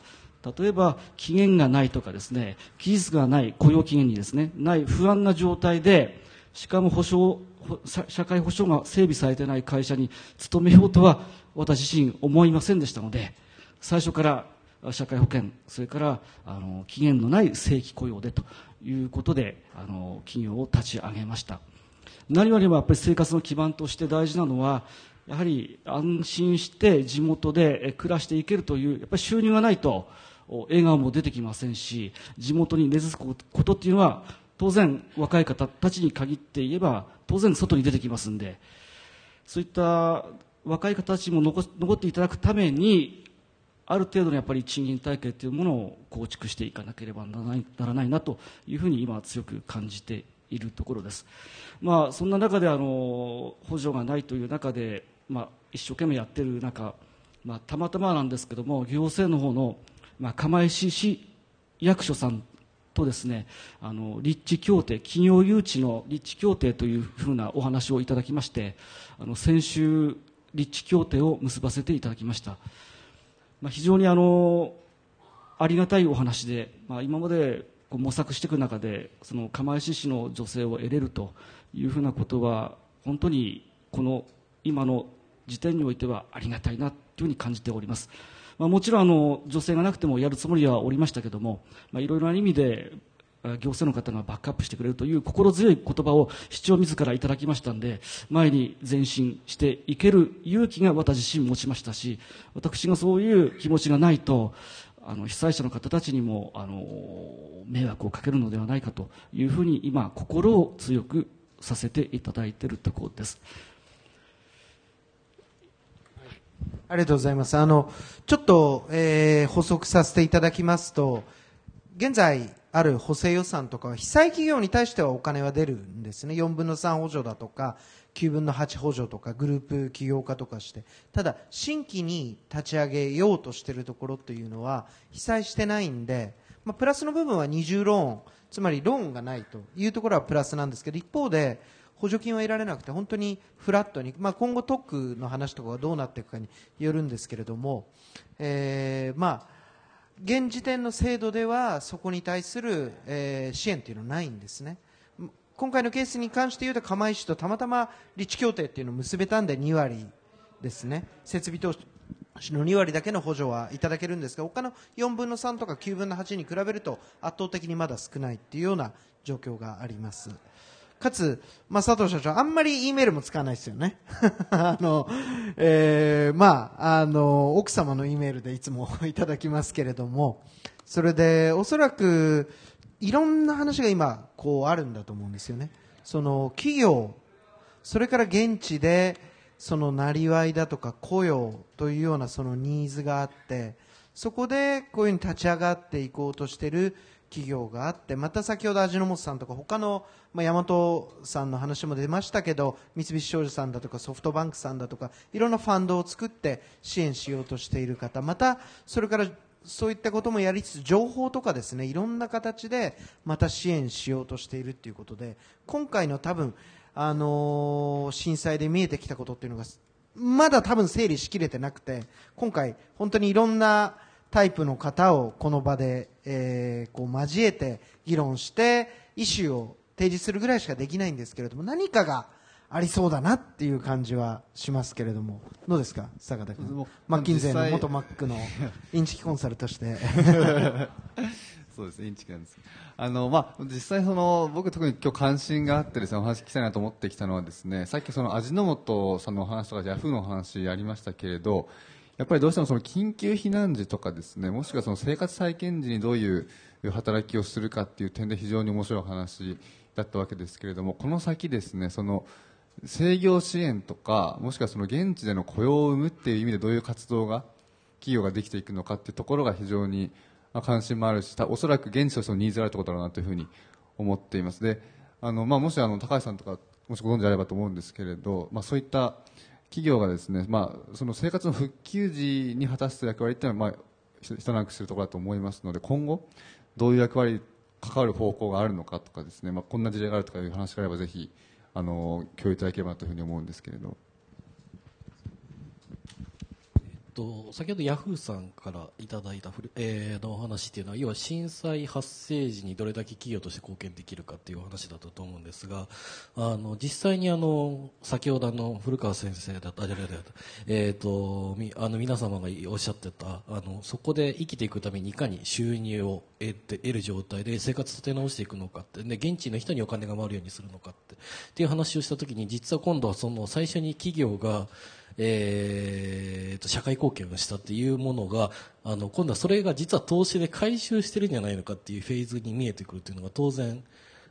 例えば期限がないとかですね期日がない雇用期限にですねない不安な状態でしかも保証ほ社会保障が整備されてない会社に勤めようとは私自身思いませんでしたので最初から社会保険それからあの期限のない正規雇用でということであの企業を立ち上げました。何よりもやっぱり生活の基盤として大事なのはやはり安心して地元で暮らしていけるというやっぱり収入がないと笑顔も出てきませんし地元に根付くことっていうのは当然若い方たちに限って言えば当然外に出てきますんでそういった若い方たちも残残っていただくためにある程度のやっぱり賃金体系というものを構築していかなければならないならないなというふうに今強く感じているところです。まあそんな中であの補助がないという中でまあ一生懸命やってる中、まあたまたまなんですけども行政の方のまあ釜石市役所さんとですねあの立地協定企業誘致の立地協定というふうなお話をいただきましてあの先週立地協定を結ばせていただきました。まあ、非常にあのありがたいお話で、まあ、今までこう模索していく中でその釜石市の女性を得れるというふうなことは本当にこの今の時点においてはありがたいなというふうに感じております、まあ、もちろんあの女性がなくてもやるつもりはおりましたけども、まあ、いろいろな意味で行政の方がバックアップしてくれるという心強い言葉を市長自らいただきましたんで前に前進していける勇気が私自身持ちましたし私がそういう気持ちがないとあの被災者の方たちにもあの迷惑をかけるのではないかというふうに今心を強くさせていただいているところです。ありがとうございます。あの、ちょっと、えー補足させていただきますと、現在ある補正予算とかは被災企業に対してはお金は出るんですね。4分の3補助だとか、9分の8補助とか、グループ起業家とかして。ただ、新規に立ち上げようとしているところというのは、被災してないんで、まあ、プラスの部分は二重ローン、つまりローンがないというところはプラスなんですけど、一方で、補助金は得られなくて本当にフラットに、まあ、今後特区の話とかがどうなっていくかによるんですけれども、えーまあ、現時点の制度ではそこに対する、えー支援というのはないんですね。今回のケースに関して言うと釜石とたまたま立地協定っていうのを結べたんで2割ですね設備投資の2割だけの補助はいただけるんですが他の4分の3とか9分の8に比べると圧倒的にまだ少ないっていうような状況がありますかつ、まあ、佐藤社長あんまり E メールも使わないですよね。あの、えーまああの奥様の E メールでいつも いただきますけれども。それでおそらくいろんな話が今こうあるんだと思うんですよね。その企業それから現地でそのなりわいだとか雇用というようなそのニーズがあってそこでこういうふうに立ち上がっていこうとしている企業があってまた先ほど味の素さんとか他の、まあ、大和さんの話も出ましたけど三菱商事さんだとかソフトバンクさんだとかいろんなファンドを作って支援しようとしている方またそれからそういったこともやりつつ情報とかですねいろんな形でまた支援しようとしているということで今回の多分、あのー震災で見えてきたことっていうのがまだ多分整理しきれてなくて今回本当にいろんなタイプの方をこの場で、えーこう交えて議論して意思を提示するぐらいしかできないんですけれども何かがありそうだなっていう感じはしますけれどもどうですか？坂田君。マッキンゼーの元マックの インチキコンサルとして。そうですね、インチキなんです。あの、まあ、実際その、僕特に今日関心があってですね、お話聞きたいなと思ってきたのはですね、さっきその味の素さんのお話とか、ヤフーのお話ありましたけれど、やっぱりどうしてもその緊急避難時とかですね、もしくはその生活再建時にどういう働きをするかっていう点で非常に面白い話だったわけですけれども、この先ですね、その、制御支援とか、もしくはその現地での雇用を生むっていう意味でどういう活動が企業ができていくのかっていうところが非常に関心もあるし、おそらく現地としてのニーズがあるってことだろうなというふうに思っています。で、あの、まあ、もしあの、高橋さんとか、もしご存知あればと思うんですけれど、まあ、そういった企業がですね、まあ、その生活の復旧時に果たす役割っていうのは、まあ、ひ一段落するところだと思いますので、今後、どういう役割、関わる方向があるのかとかですね、まあ、こんな事例があるとかいう話があれば、ぜひ、あの、共有いただければというふうに思うんですけれど。と、先ほどヤフーさんからいただいたふ、えーのお話っていうのは、要は震災発生時にどれだけ企業として貢献できるかっていうお話だったと思うんですが、あの、実際にあの、先ほどの、古川先生だった、あ、じゃないじゃないえっ、と、み、あの、皆様がおっしゃってた、あの、そこで生きていくためにいかに収入を得て、得る状態で生活立て直していくのかって、で、現地の人にお金が回るようにするのかって、いう話をしたときに、実は今度はその、最初に企業が、えー、と社会貢献をしたっていうものがあの今度はそれが実は投資で回収してるんじゃないのかっていうフェーズに見えてくるっていうのが当然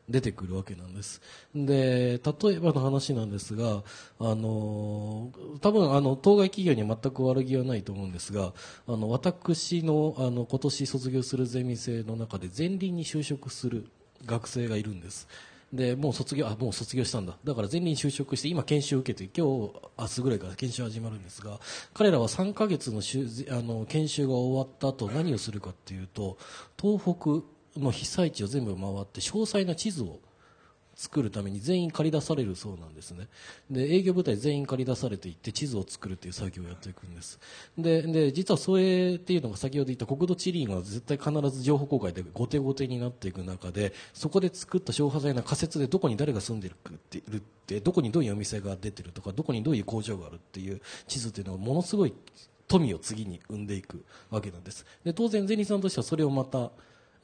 出てくるわけなんです。で、例えばの話なんですが、あの、多分あの、当該企業には全く悪気はないと思うんですが、あの、私のあの、今年卒業するゼミ生の中で前輪に就職する学生がいるんです。でもう卒業あもう卒業したんだ。だから前輪就職して今研修を受けて今日明日ぐらいから研修始まるんですが彼らは3ヶ月のしゅあの研修が終わった後何をするかっていうと東北の被災地を全部回って詳細な地図を作るために全員借り出されるそうなんですね。で営業部隊全員借り出されていって地図を作るっていう作業をやっていくんです。でで実はそれっていうのが先ほど言った国土地理院は絶対必ず情報公開で後手後手になっていく中でそこで作った消波剤の仮説でどこに誰が住んでるってるってどこにどういうお店が出てるとかどこにどういう工場があるっていう地図っていうのはものすごい富を次に生んでいくわけなんです。で当然銭さんとしてはそれをまた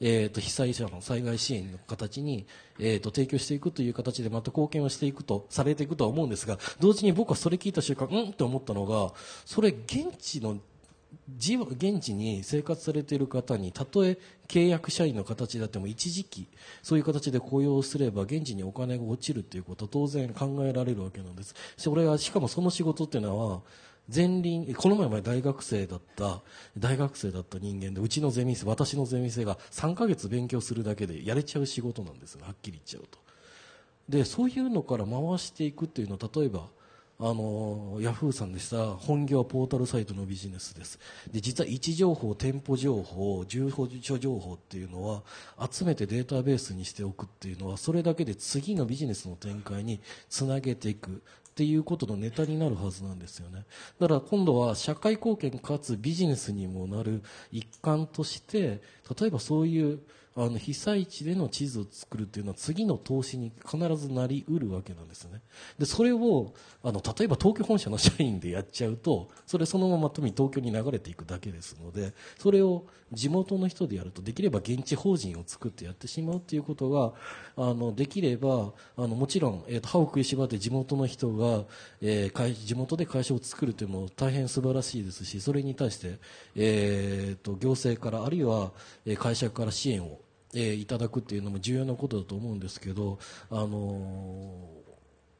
えー、と被災者の災害支援の形に、えー、と提供していくという形でまた貢献をしていくとされていくとは思うんですが同時に僕はそれ聞いた瞬間うんって思ったのがそれ現地の現地に生活されている方にたとえ契約社員の形であっても一時期そういう形で雇用すれば現地にお金が落ちるということは当然考えられるわけなんです。それはしかもその仕事っていうのは前輪この前大学生だった大学生だった人間でうちのゼミ生私のゼミ生が3ヶ月勉強するだけでやれちゃう仕事なんですはっきり言っちゃうと。でそういうのから回していくっていうのは例えばあのヤフーさんでした本業はポータルサイトのビジネスです。で実は位置情報店舗情報住所情報っていうのは集めてデータベースにしておくっていうのはそれだけで次のビジネスの展開につなげていく。っていうことのネタになるはずなんですよね。だから今度は社会貢献かつビジネスにもなる一環として例えばそういうあの被災地での地図を作るっていうのは次の投資に必ずなりうるわけなんですね。でそれをあの例えば東京本社の社員でやっちゃうとそれそのまま東京に流れていくだけですのでそれを地元の人でやるとできれば現地法人を作ってやってしまうということがあのできればあのもちろん、えーと、歯を食いしばって地元の人が、えー、地元で会社を作るというのも大変素晴らしいですしそれに対して、えー、と行政からあるいは会社から支援をえー、いただくっていうのも重要なことだと思うんですけど、あのー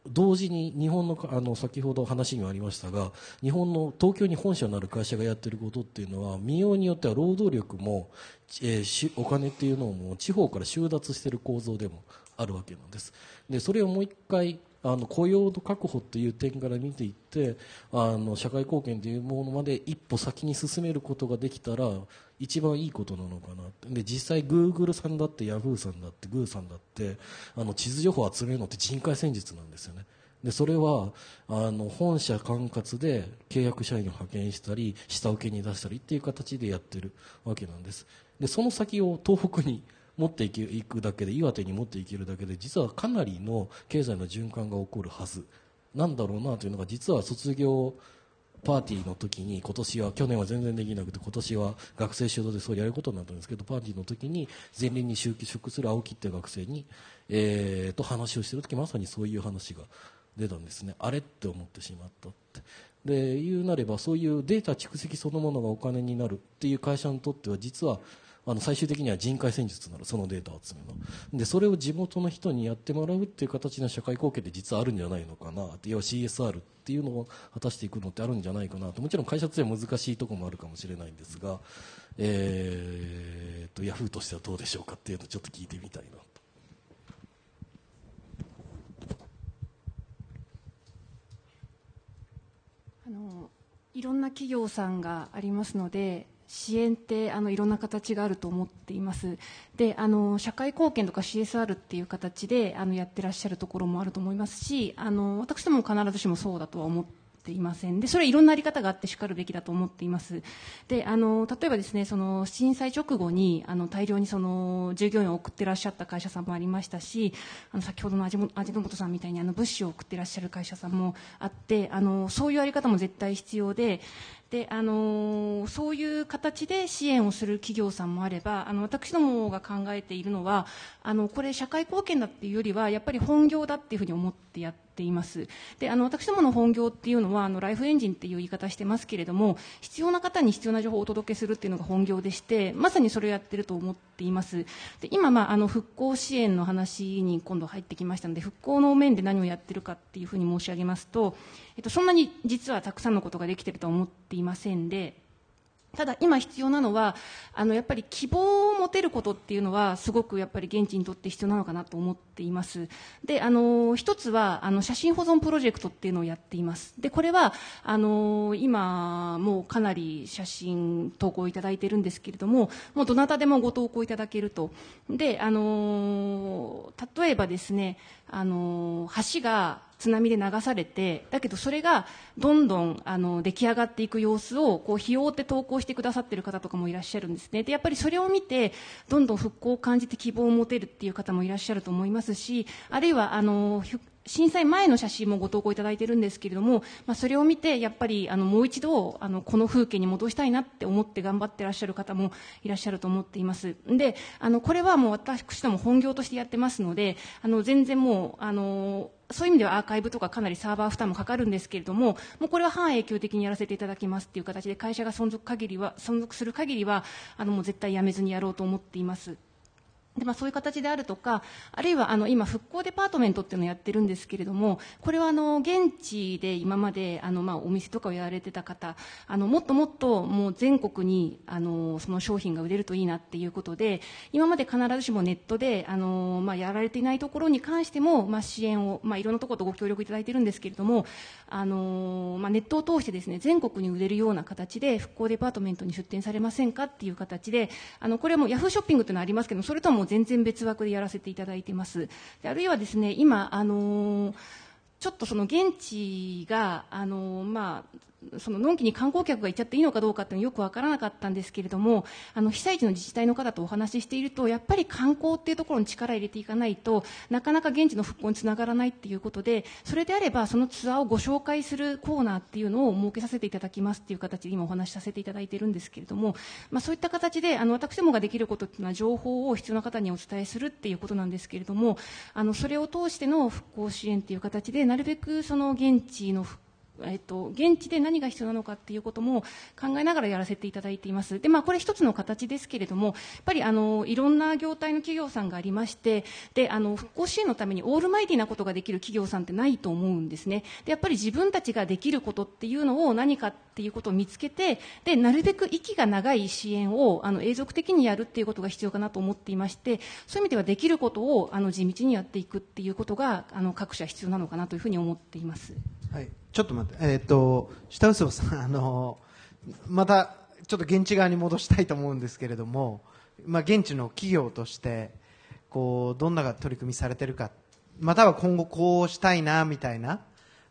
同時に日本のあの先ほど話にもありましたが日本の東京に本社のある会社がやっていることっていうのは民謡によっては労働力も、えー、お金っていうのも地方から収奪している構造でもあるわけなんです。でそれをもう一回あの雇用の確保という点から見ていってあの社会貢献というものまで一歩先に進めることができたら一番いいことなのかなで実際グーグルさんだってヤフーさんだってグーさんだってあの地図情報を集めるのって人海戦術なんですよね。でそれはあの本社管轄で契約社員を派遣したり下請けに出したりっていう形でやってるわけなんです。でその先を東北に持っていくだけで岩手に持っていけるだけで実はかなりの経済の循環が起こるはずなんだろうなというのが実は卒業パーティーの時に今年は去年は全然できなくて今年は学生主導でそうやることになったんですけどパーティーの時に前輪に就職する青木っていう学生に、えー、と話をしてる時まさにそういう話が出たんですね。あれって思ってしまったって。で言うなればそういうデータ蓄積そのものがお金になるっていう会社にとっては実はあの最終的には人海戦術なるそのデータを集めの。でそれを地元の人にやってもらうっていう形の社会貢献って実はあるんじゃないのかな。要は CSR っていうのを果たしていくのってあるんじゃないかな。ともちろん会社としては難しいところもあるかもしれないんですが、えー、とヤフーとしてはどうでしょうかっていうのをちょっと聞いてみたいなと。あのいろんな企業さんがありますので支援ってあのいろんな形があると思っています。であの社会貢献とか CSR っていう形であのやってらっしゃるところもあると思いますしあの私ども必ずしもそうだとは思っていません。でそれはいろんなあり方があってしかるべきだと思っています。であの例えばですねその震災直後にあの大量にその従業員を送ってらっしゃった会社さんもありましたしあの先ほどの味も味の素さんみたいにあの物資を送ってらっしゃる会社さんもあってあのそういうあり方も絶対必要でであのそういう形で支援をする企業さんもあればあの私どもが考えているのはあのこれ社会貢献だっていうよりはやっぱり本業だっていうふうに思ってやっています。であの私どもの本業っていうのはあのライフエンジンっていう言い方してますけれども必要な方に必要な情報をお届けするっていうのが本業でしてまさにそれをやってると思っています。で今、まあ、あの復興支援の話に今度入ってきましたので復興の面で何をやってるかっていうふうに申し上げますと、えっと、そんなに実はたくさんのことができてるとは思っていませんでただ今必要なのはあのやっぱり希望を持てることっていうのはすごくやっぱり現地にとって必要なのかなと思っています。であの一つはあの写真保存プロジェクトっていうのをやっています。でこれはあの今もうかなり写真投稿いただいてるんですけれどももうどなたでもご投稿いただけると。であの例えばですねあの橋が津波で流されてだけどそれがどんどんあの出来上がっていく様子をこう日を追って投稿してくださっている方とかもいらっしゃるんですね。でやっぱりそれを見てどんどん復興を感じて希望を持てるっていう方もいらっしゃると思いますしあるいはあの震災前の写真もご投稿いただいてるんですけれども、まあ、それを見てやっぱりあのもう一度あのこの風景に戻したいなって思って頑張ってらっしゃる方もいらっしゃると思っています。であのこれはもう私ども本業としてやってますのであの全然もうあのそういう意味ではアーカイブとかかなりサーバー負担もかかるんですけれども、もうこれは半永久的にやらせていただきますっていう形で会社が存続限りは、存続する限りは、あのもう絶対やめずにやろうと思っています。でまあ、そういう形であるとか、あるいはあの今、復興デパートメントっていうのをやってるんですけれども、これはあの現地で今まであのまあお店とかをやられてた方、あのもっともっともう全国にあのその商品が売れるといいなっていうことで、今まで必ずしもネットであのまあやられていないところに関してもまあ支援を、まあ、いろんなところとご協力いただいてるんですけれども、あのまあ、ネットを通してですね全国に売れるような形で復興デパートメントに出店されませんかっていう形で、あのこれはもうヤフーショッピングというのはありますけど、それとはもう全然別枠でやらせていただいています。であるいはですね今あのーちょっとその現地が、あのまあ、そののんきに観光客が行っちゃっていいのかどうかってよくわからなかったんですけれどもあの被災地の自治体の方とお話ししているとやっぱり観光っていうところに力を入れていかないとなかなか現地の復興につながらないっていうことでそれであればそのツアーをご紹介するコーナーっていうのを設けさせていただきますっていう形で今お話しさせていただいているんですけれども、まあ、そういった形であの私どもができることっていうのは情報を必要な方にお伝えするっていうことなんですけれどもあのそれを通しての復興支援っていう形でなるべくその現地の復興えっと、現地で何が必要なのかっていうことも考えながらやらせていただいています。で、まあ、これ一つの形ですけれども、やっぱりあの、いろんな業態の企業さんがありまして、で、あの、復興支援のためにオールマイティなことができる企業さんってないと思うんですね。で、やっぱり自分たちができることっていうのを何かっていうことを見つけて、で、なるべく息が長い支援を、あの、永続的にやるっていうことが必要かなと思っていまして、そういう意味ではできることを、あの、地道にやっていくっていうことが、あの、各社必要なのかなというふうに思っています。はい、ちょっと待って、えっ、と、下嘘さん、あの、また、ちょっと現地側に戻したいと思うんですけれども、まあ、現地の企業として、こう、どんな取り組みされてるか、または今後こうしたいな、みたいな、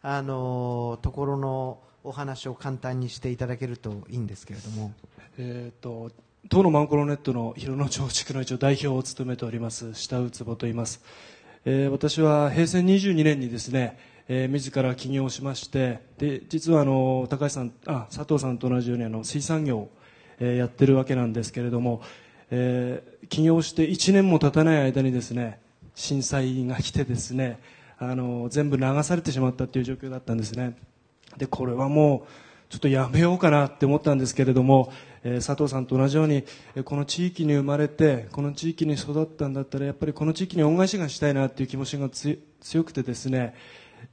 あの、ところのお話を簡単にしていただけるといいんですけれども。えっ、と、当のマンコロネットの広野町地区の一応代表を務めております、下内坪と言います。えー、私は平成22年にですね、えー、自ら起業しましてで実はあの高橋さんあ佐藤さんと同じようにあの水産業を、え、やってるわけなんですけれども、えー、起業して1年も経たない間にですね震災が来てですねあの全部流されてしまったという状況だったんですね。でこれはもうちょっとやめようかなって思ったんですけれども、えー、佐藤さんと同じように、この地域に生まれてこの地域に育ったんだったらやっぱりこの地域に恩返しがしたいなっていう気持ちが強くてですね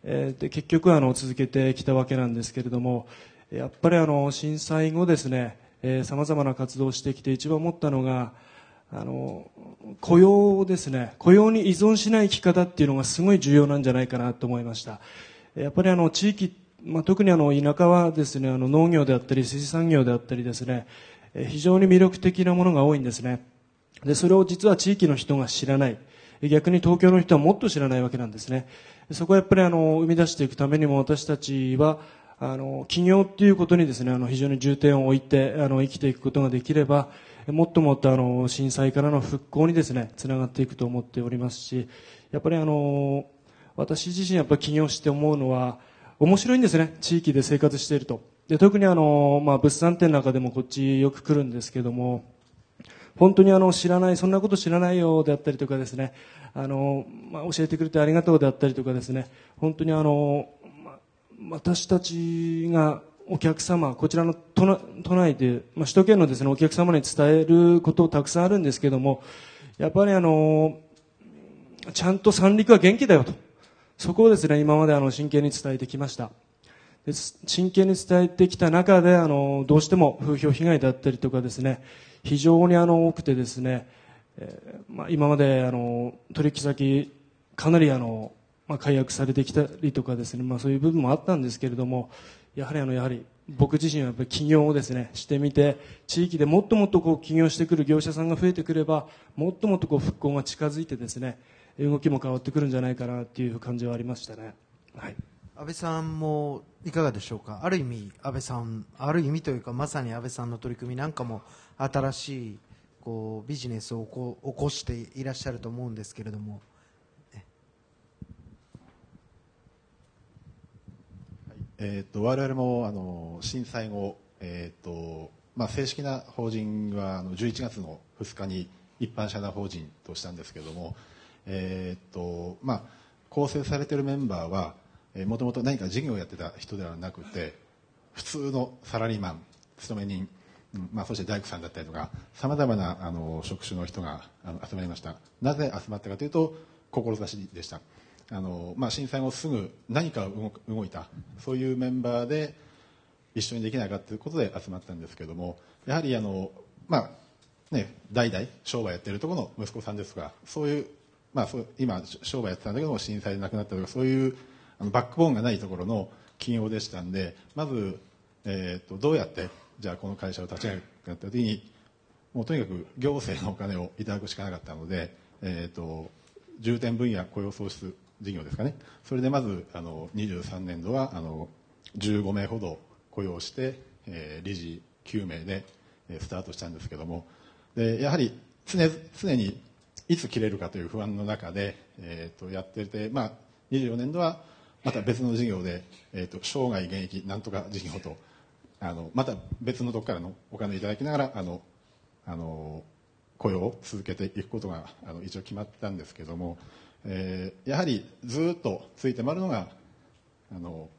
えー、で結局あの続けてきたわけなんですけれどもやっぱりあの震災後ですねさまざまな活動をしてきて一番思ったのがあの雇用ですね雇用に依存しない生き方っていうのがすごい重要なんじゃないかなと思いました。やっぱりあの地域、まあ、特にあの田舎はですねあの農業であったり水産業であったりですね非常に魅力的なものが多いんですね。でそれを実は地域の人が知らない。逆に東京の人はもっと知らないわけなんですね。そこはやっぱりあの生み出していくためにも私たちはあの起業っていうことにですねあの非常に重点を置いてあの生きていくことができればもっともっとあの震災からの復興にですねつながっていくと思っておりますしやっぱりあの私自身やっぱ起業して思うのは面白いんですね地域で生活していると。で特にあの、まあ、物産展の中でもこっちよく来るんですけども本当にあの知らないそんなこと知らないよであったりとかですね。あの、まあ、教えてくれてありがとうであったりとかですね。本当にあの、ま私たちがお客様こちらの都内で、まあ、首都圏のですねお客様に伝えることたくさんあるんですけどもやっぱりあのちゃんと三陸は元気だよと。そこをですね今まであの真剣に伝えてきました。で真剣に伝えてきた中であのどうしても風評被害だったりとかですね非常にあの多くてですね、えーまあ、今まであの取引先かなりあの、まあ、解約されてきたりとかですね、まあ、そういう部分もあったんですけれどもやはりあのやはり僕自身はやっぱり起業をですねしてみて地域でもっともっとこう起業してくる業者さんが増えてくればもっともっとこう復興が近づいてですね動きも変わってくるんじゃないかなっていう感じはありましたね。はい安倍さんもいかがでしょうか、ある意味、安倍さん、ある意味というか、まさに安倍さんの取り組みなんかも新しいこうビジネスをこ起こしていらっしゃると思うんですけれども。えーと、我々もあの震災後、えーとまあ、正式な法人はあの11月の2日に一般社団法人としたんですけれども、えーとまあ、構成されているメンバーはもともと何か事業をやってた人ではなくて普通のサラリーマン勤め人、まあ、そして大工さんだったりとかさまざまなあの職種の人があの集まりました。なぜ集まったかというと志でした。あの、まあ、震災後すぐ何か動いたそういうメンバーで一緒にできないかということで集まったんですけどもやはりあの、まあね、代々商売やってるところの息子さんですがそういう、まあ、そ今商売やってたんだけども震災で亡くなったとかそういうあのバックボーンがないところの企業でしたんでまず、えーと、どうやってじゃあこの会社を立ち上げるかった時にもうとにかく行政のお金をいただくしかなかったので、えーと、重点分野雇用創出事業ですかね。それでまずあの23年度はあの15名ほど雇用して、えー、理事9名で、スタートしたんですけども。でやはり常常にいつ切れるかという不安の中で、えーと、やってて、まあ、24年度はまた別の事業で、えーと、生涯現役なんとか事業とあのまた別のとこからのお金をいただきながらあのあの雇用を続けていくことがあの一応決まったんですけども、えー、やはりずっとついて回るのがあの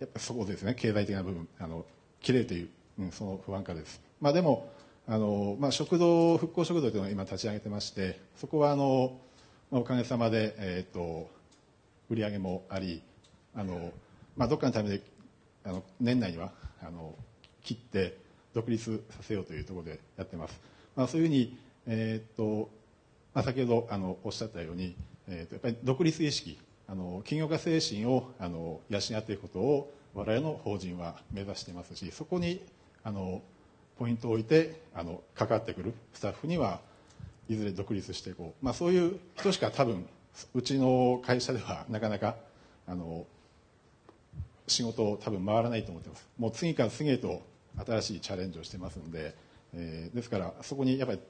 やっぱそこですね経済的な部分あの切れるという、うん、その不安感です、まあ、でもあの、まあ、食堂復興食堂というのを今立ち上げてましてそこはあのまあおかげさまで、えーと売り上げもありあの、まあ、どっかのタイミングであの年内にはあの切って独立させようというところでやってます、まあ、そういうふうに、えー、っとまあ、先ほどあのおっしゃったように、えー、っとやっぱり独立意識あの起業家精神をあの養っていくことを我々の法人は目指していますしそこにあのポイントを置いてあのかかってくるスタッフにはいずれ独立していこう、まあ、そういう人しか多分うちの会社ではなかなかあの仕事多分回らないと思ってます。もう次から次へと新しいチャレンジをしてますんで、えー、ですからそこにやっぱり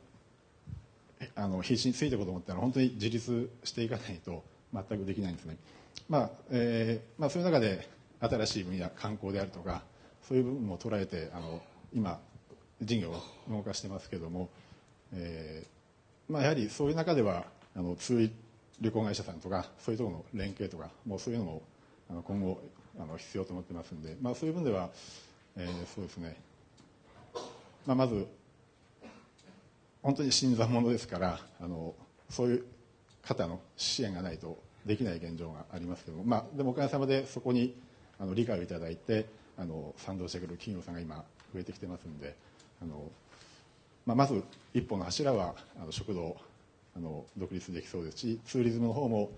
あの必死についていこうと思ったら本当に自立していかないと全くできないんですね、まあえーまあ、そういう中で新しい分野観光であるとかそういう部分も捉えてあの今事業を動かしてますけども、えーまあ、やはりそういう中ではあの通旅行会社さんとかそういうところの連携とかもうそういうのもあの今後あの必要と思ってますんで、まあ、そういう分では、えー、そうですね、まあ、まず本当に新参者ですからあのそういう方の支援がないとできない現状がありますけども、まあ、でもおかげさまでそこにあの理解をいただいてあの賛同してくる企業さんが今増えてきてますんであの、まあ、まず一歩の柱はあの食堂あの独立できそうですしツーリズムの方も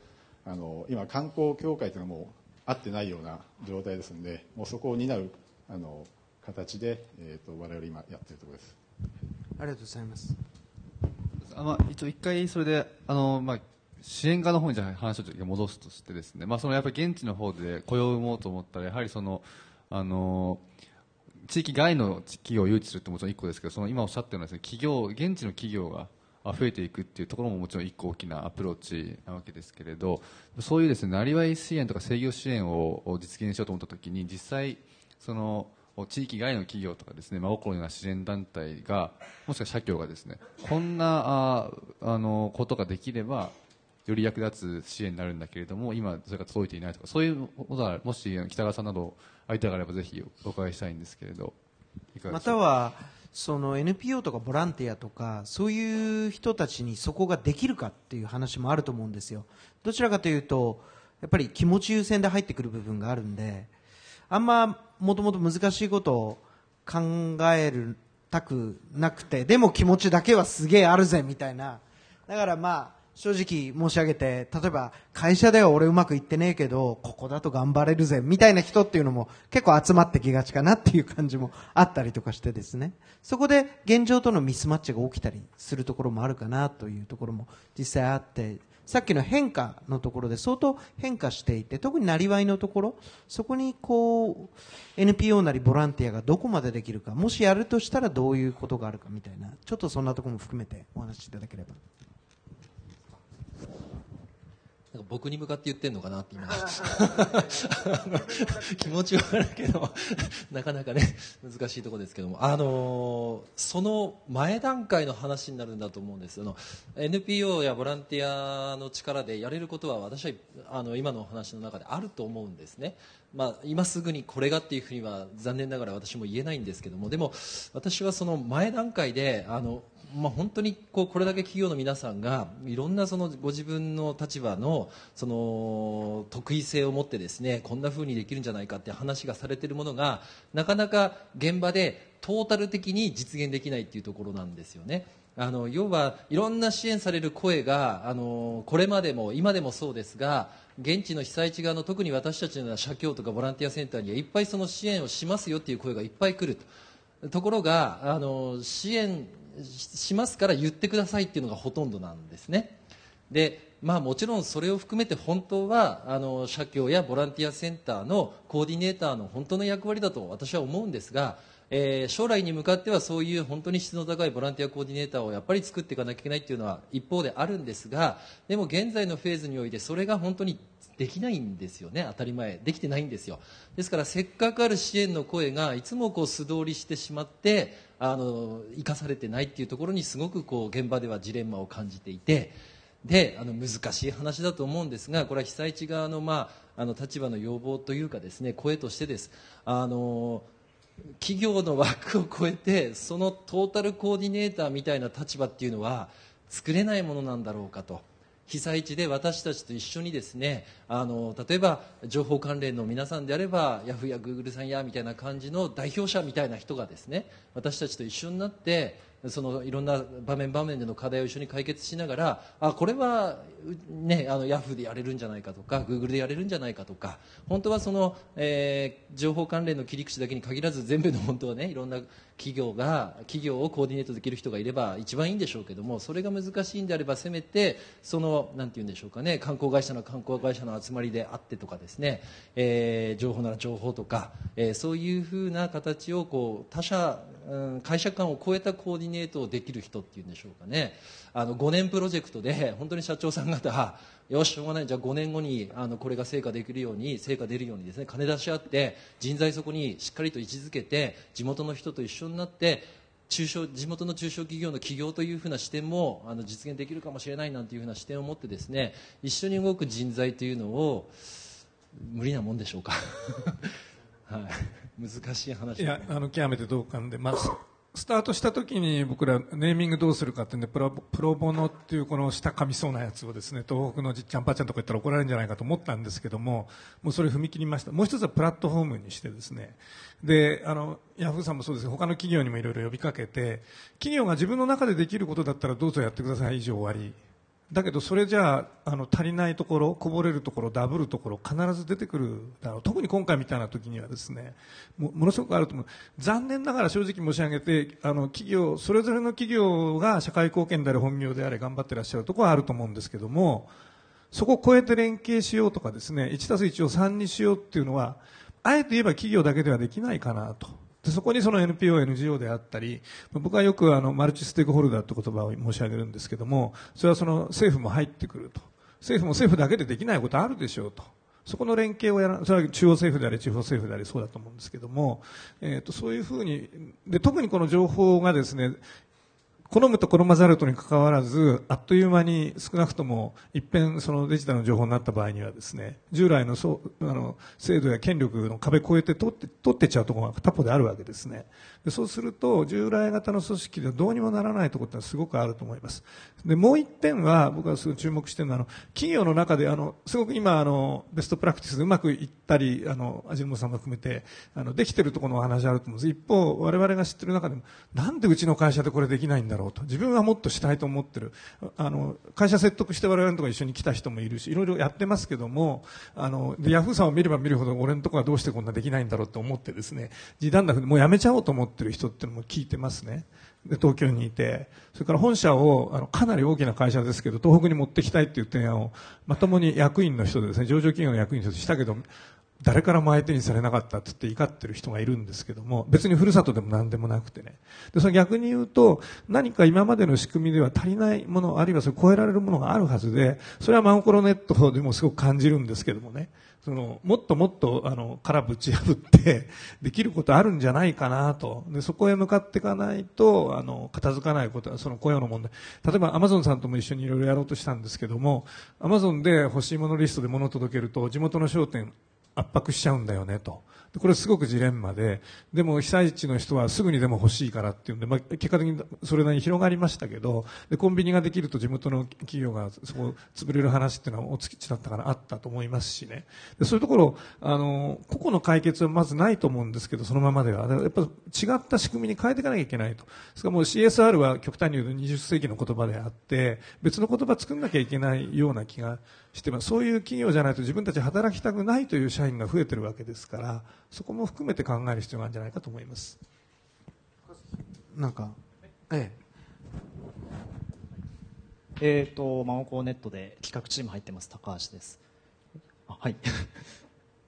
あの今観光協会というのはもう合ってないような状態ですのでもうそこを担うあの形で、えーと、我々今やっているところです。ありがとうございます。あ、まあ、一応一回それであの、まあ、支援側の方にじゃあ話を戻すとしてですね、まあ、そのやっぱり現地の方で雇用を生もうと思ったらやはりそのあの地域外の企業を誘致するってもちろん一個ですけどその今おっしゃったようなです、ね、企業現地の企業が増えていくっていうところももちろん一個大きなアプローチなわけですけれどそういうですねなりわい支援とか制御支援を実現しようと思った時に実際その地域外の企業とかですね、真心のような支援団体が、もしくは社協がですね、こんなああのことができれば、より役立つ支援になるんだけれども、今、それが届いていないとか、そういうことが、もし北川さんなど、相手があれば、ぜひお伺いしたいんですけれど、または、その NPO とかボランティアとか、そういう人たちにそこができるかっていう話もあると思うんですよ。どちらかというと、やっぱり気持ち優先で入ってくる部分があるんで、あんまもともと難しいことを考えるたくなくて、でも気持ちだけはすげえあるぜみたいな。だからまあ、正直申し上げて、例えば会社では俺うまくいってねえけど、ここだと頑張れるぜみたいな人っていうのも結構集まってきがちかなっていう感じもあったりとかしてですね。そこで現状とのミスマッチが起きたりするところもあるかなというところも実際あって、さっきの変化のところで相当変化していて、特になりわいのところ、そこにこう、NPO なりボランティアがどこまでできるか、もしやるとしたらどういうことがあるかみたいな、ちょっとそんなところも含めてお話しいただければ。なんか僕に向かって言ってんのかなって今。気持ちはあるけど なかなかね難しいところですけども。あのその前段階の話になるんだと思うんです。あの NPO やボランティアの力でやれることは私はあの今のお話の中であると思うんですねまあ、今すぐにこれがっていうふうには残念ながら私も言えないんですけどもでも私はその前段階であのまあ、本当にこうこれだけ企業の皆さんがいろんなそのご自分の立場のその得意性を持ってですねこんなふうにできるんじゃないかって話がされているものがなかなか現場でトータル的に実現できないっていうところなんですよね。あの要はいろんな支援される声があのこれまでも今でもそうですが現地の被災地側の特に私たちのような社協とかボランティアセンターにはいっぱいその支援をしますよっていう声がいっぱい来ると。ところがあの支援しますから言ってくださいっていうのがほとんどなんですね。でまあもちろんそれを含めて本当はあの社協やボランティアセンターのコーディネーターの本当の役割だと私は思うんですが、えー、将来に向かってはそういう本当に質の高いボランティアコーディネーターをやっぱり作っていかなきゃいけないっていうのは一方であるんですがでも現在のフェーズにおいてそれが本当にできないんですよね。当たり前。できてないんですよ。ですからせっかくある支援の声がいつもこう素通りしてしまってあの生かされてないっていうところにすごくこう現場ではジレンマを感じていてであの難しい話だと思うんですがこれは被災地側の,、まあ、あの立場の要望というかですね声としてです。あの企業の枠を超えてそのトータルコーディネーターみたいな立場っていうのは作れないものなんだろうかと。被災地で私たちと一緒にですねあの例えば情報関連の皆さんであればヤフーやグーグルさんやみたいな感じの代表者みたいな人がですね私たちと一緒になってそのいろんな場面場面での課題を一緒に解決しながらあこれは、ね、あのヤフーでやれるんじゃないかとかグーグルでやれるんじゃないかとか本当はその、えー、情報関連の切り口だけに限らず全部の本当はねいろんな企業が企業をコーディネートできる人がいれば一番いいんでしょうけどもそれが難しいんであればせめてそのなんて言うんでしょうかね観光会社の観光会社の集まりであってとかですね、えー、情報なら情報とか、えー、そういうふうな形をこう他社うん、会社間を超えたコーディネートをできる人っていうんでしょうかね。あの5年プロジェクトで本当に社長さん方よししょうがない。じゃあ5年後にあのこれが成果できるように成果出るようにですね金出し合って人材そこにしっかりと位置づけて地元の人と一緒になって中小地元の中小企業の起業というふうな視点もあの実現できるかもしれないなんていうふうな視点を持ってですね一緒に動く人材というのを無理なもんでしょうか？はい。難しい話いやあの極めて同感で、まあ、スタートした時に僕らネーミングどうするかってんでプロプロボノっていうこの下噛みそうなやつをですね東北のじっちゃんぱちゃんとか言ったら怒られるんじゃないかと思ったんですけどももうそれ踏み切りました。もう一つはプラットフォームにしてですね。であのヤフーさんもそうです他の企業にもいろいろ呼びかけて企業が自分の中でできることだったらどうぞやってください。以上終わり。だけどそれじゃあの足りないところこぼれるところダブるところ必ず出てくるだろう特に今回みたいな時にはですねもものすごくあると思う残念ながら正直申し上げてあの企業それぞれの企業が社会貢献であれ本業であれ頑張ってらっしゃるところはあると思うんですけどもそこを超えて連携しようとかですね、1たす1を3にしようっていうのは、あえて言えば企業だけではできないかなと。でそこにその NPO、NGO であったり、僕はよくあのマルチステークホルダーという言葉を申し上げるんですけども、それはその政府も入ってくると。政府も政府だけでできないことあるでしょうと。そこの連携をやら、それは中央政府であり、地方政府であり、そうだと思うんですけども、えー、と、そういうふうに、で、特にこの情報がですね、好むと好まざるとにかかわらず、あっという間に少なくとも一遍そのデジタルの情報になった場合にはですね、従来のそうあの制度や権力の壁越えて取って取ってっちゃうところが他方であるわけですね。でそうすると、従来型の組織ではどうにもならないところってのはすごくあると思います。で、もう一点は僕はすごい注目してるのは、あの企業の中であのすごく今あのベストプラクティスでうまくいったり、あの味のさんも含めてあのできてるところのお話あると思うんです。一方、我々が知ってる中でもなんでうちの会社でこれできないんだろうと。自分はもっとしたいと思ってる。あの、会社説得して我々のとこ一緒に来た人もいるし、いろいろやってますけども、あの、ヤフーさんを見れば見るほど俺のところはどうしてこんなできないんだろうと思ってですね、時短だもうやめちゃおうと思ってる人っていうのも聞いてますね。で、東京にいて、それから本社を、あの、かなり大きな会社ですけど、東北に持ってきたいっていう提案を、まともに役員の人ですね、上場企業の役員の人したけど、誰からも相手にされなかったって言って怒ってる人がいるんですけども、別にふるさとでも何でもなくてね。で、その逆に言うと、何か今までの仕組みでは足りないもの、あるいはそれ超えられるものがあるはずで、それはマンコロネットでもすごく感じるんですけどもね。その、もっともっと、あの、からぶち破って、できることあるんじゃないかなと。で、そこへ向かっていかないと、あの、片付かないことは、その雇用の問題。例えば、アマゾンさんとも一緒にいろいろやろうとしたんですけども、アマゾンで欲しいものリストで物を届けると、地元の商店、圧迫しちゃうんだよねと。これすごくジレンマで、でも被災地の人はすぐにでも欲しいからっていうんで、まあ、結果的にそれなりに広がりましたけど、で、コンビニができると地元の企業がそこ潰れる話っていうのはお月地だったからあったと思いますしね。でそういうところ、あの、個々の解決はまずないと思うんですけど、そのままでは。やっぱ違った仕組みに変えていかなきゃいけないと。ですからもう CSR は極端に言うと20世紀の言葉であって、別の言葉作んなきゃいけないような気がしてます。そういう企業じゃないと自分たち働きたくないという社員が増えてるわけですから、そこも含めて考える必要があるんじゃないかと思います。なんか、ええ。えっ、ー、と、マオコネットで企画チーム入ってます、高橋です。あはい。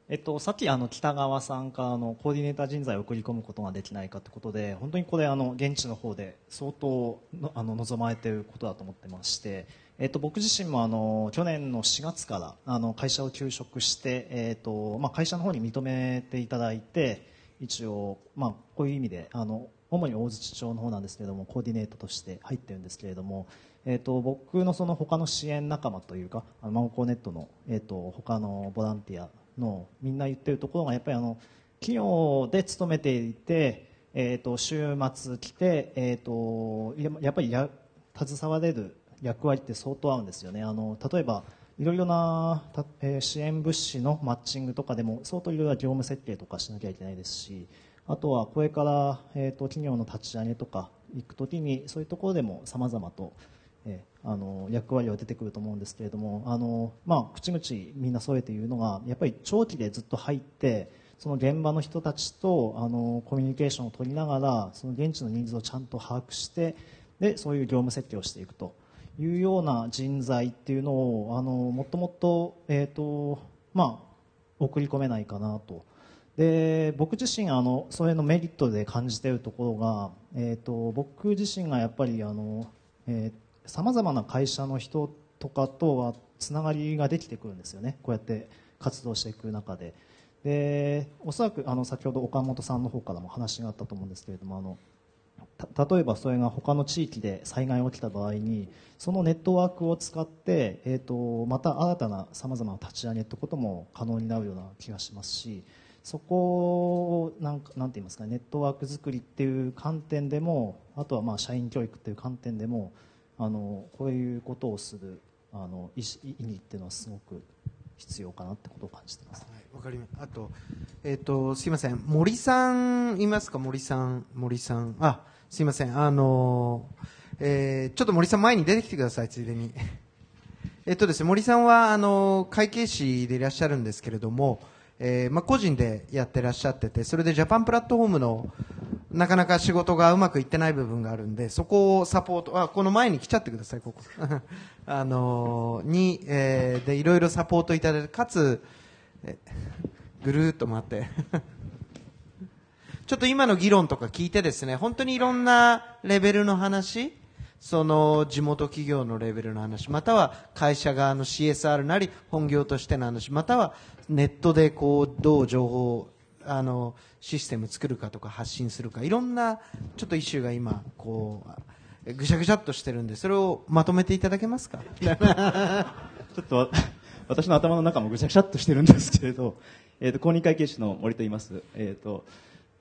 えっと、さっきあの北川さんからのコーディネーター人材を送り込むことができないかということで本当にこれあの現地の方で相当のあの望まれていることだと思ってましてえっと、僕自身もあの去年の4月からあの会社を休職して、えっとまあ、会社の方に認めていただいて一応、まあ、こういう意味であの主に大槌町の方なんですけれどもコーディネートとして入ってるんですけれども、えっと、僕のその他の支援仲間というかあのマンコーネットの、えっと、他のボランティアのみんな言ってるところがやっぱりあの企業で勤めていて、えっと、週末来て、えっと、やっぱりや携われる役割って相当合うんですよねあの例えばいろいろな、えー、支援物資のマッチングとかでも相当いろいろな業務設計とかしなきゃいけないですしあとはこれから、えーと、企業の立ち上げとか行く時にそういうところでもさまざまと、えー、あの役割は出てくると思うんですけれどもあの、まあ、口々みんな添えて言うのがやっぱり長期でずっと入ってその現場の人たちとあのコミュニケーションを取りながらその現地のニーズをちゃんと把握してでそういう業務設計をしていくと。いうような人材っていうのをあのもっともっと,、えーとまあ、送り込めないかなと。で僕自身あのそれのメリットで感じているところが、えーと、僕自身がやっぱりさまざまな会社の人とかとはつながりができてくるんですよね。こうやって活動していく中で。でおそらくあの先ほど岡本さんの方からも話があったと思うんですけれどもあの例えばそれが他の地域で災害が起きた場合にそのネットワークを使って、えーと、また新たなさまざまな立ち上げということも可能になるような気がしますしそこをなんかなんて言いますかネットワーク作りっていう観点でもあとはまあ社員教育っていう観点でもあのこういうことをするあの意意義っていうのはすごく必要かなってことを感じてます。わ、はい、かります。あと、えっ、ー、と、すいません。森さん、いますか？森さん、森さん。あ、すいません。あのえー、ちょっと森さん前に出てきてください、ついでに。えっとですね、森さんは、あの会計士でいらっしゃるんですけれども、えー、ま、個人でやってらっしゃってて、それでジャパンプラットフォームの、なかなか仕事がうまくいってない部分があるんで、そこをサポート、あ、この前に来ちゃってください、ここ。あのに、えーで、いろいろサポートいただいて、かつ、えぐるーっと回って。ちょっと今の議論とか聞いてですね、本当にいろんなレベルの話、その地元企業のレベルの話、または会社側の CSR なり本業としての話、またはネットでこうどう情報あのシステム作るかとか発信するか、いろんなちょっとイシューが今こうぐしゃぐしゃっとしてるんで、それをまとめていただけますか？ちょっと私の頭の中もぐしゃぐしゃっとしてるんですけれど、えー、と公認会計士の森と言います。えーと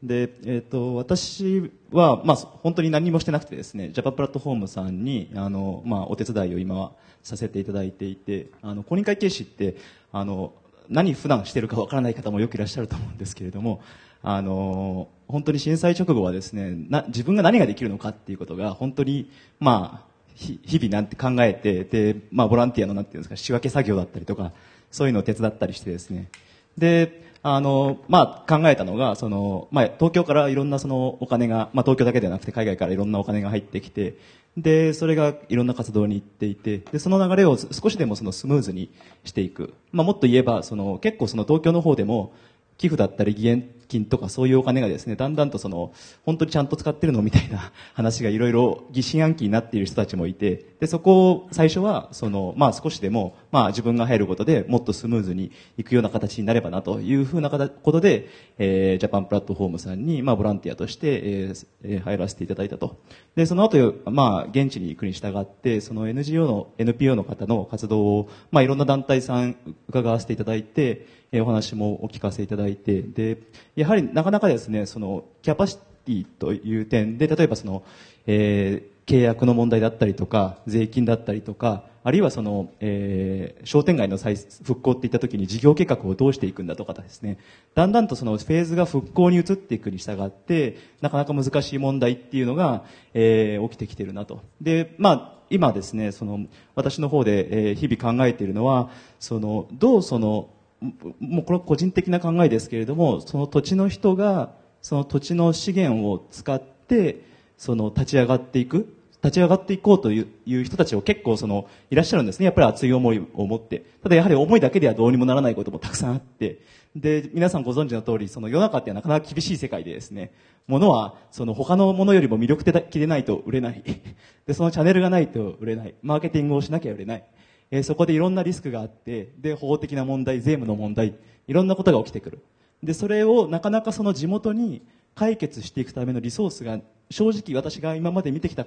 でえー、と私は、まあ、本当に何もしてなくてですね、ジャパプラットフォームさんにあの、まあ、お手伝いを今はさせていただいていて、あの公認会計士ってあの何普段してるかわからない方もよくいらっしゃると思うんですけれども、あの本当に震災直後はですねな自分が何ができるのかっていうことが本当に、まあ、日々なんて考えてで、まあ、ボランティアのなんていうんですか仕分け作業だったりとかそういうのを手伝ったりしてですね。であの、まあ、考えたのがその、まあ、東京からいろんなそのお金が、まあ、東京だけではなくて海外からいろんなお金が入ってきてでそれがいろんな活動に行っていてでその流れを少しでもそのスムーズにしていく、まあ、もっと言えばその結構その東京の方でも寄付だったり義援金とかそういうお金がですねだんだんとその本当にちゃんと使ってるのみたいな 話がいろいろ疑心暗鬼になっている人たちもいてでそこを最初はその、まあ、少しでも、まあ、自分が入ることでもっとスムーズにいくような形になればなというふうなことで、えー、ジャパンプラットフォームさんに、まあ、ボランティアとして、えー入らせていただいたと。でその後、まあ現地に行くに従ってその NGO の NPO の方の活動を、まあ、いろんな団体さん伺わせていただいて、えーお話もお聞かせいただいてでやはりなかなかですねそのキャパシティという点で例えばその、えー契約の問題だったりとか税金だったりとかあるいはその、えー商店街の再復興っていった時に事業計画をどうしていくんだとかですね。だんだんとそのフェーズが復興に移っていくに従ってなかなか難しい問題っていうのが、えー起きてきてるなと。でまあ今ですねその私の方で、えー日々考えているのはそのどうそのもうこれは個人的な考えですけれどもその土地の人がその土地の資源を使ってその立ち上がっていく立ち上がっていこうという人たちを結構そのいらっしゃるんですね。やっぱり熱い思いを持って。ただやはり思いだけではどうにもならないこともたくさんあって。で皆さんご存知の通りその世の中ってなかなか厳しい世界でですね。物はその他のものよりも魅力的でないと売れない。でそのチャンネルがないと売れない。マーケティングをしなきゃ売れない。えーそこでいろんなリスクがあってで法的な問題税務の問題いろんなことが起きてくる。でそれをなかなかその地元に解決していくためのリソースが正直私が今まで見てきた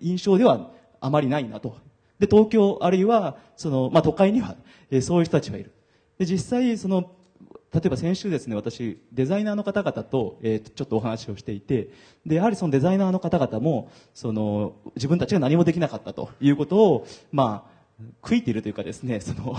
印象ではあまりないなと。で東京あるいはその、まあ、都会には、えーそういう人たちがいる。で実際その例えば先週ですね私デザイナーの方々と,、えーちょっとお話をしていてでやはりそのデザイナーの方々もその自分たちが何もできなかったということをまあ悔いているというかですね その、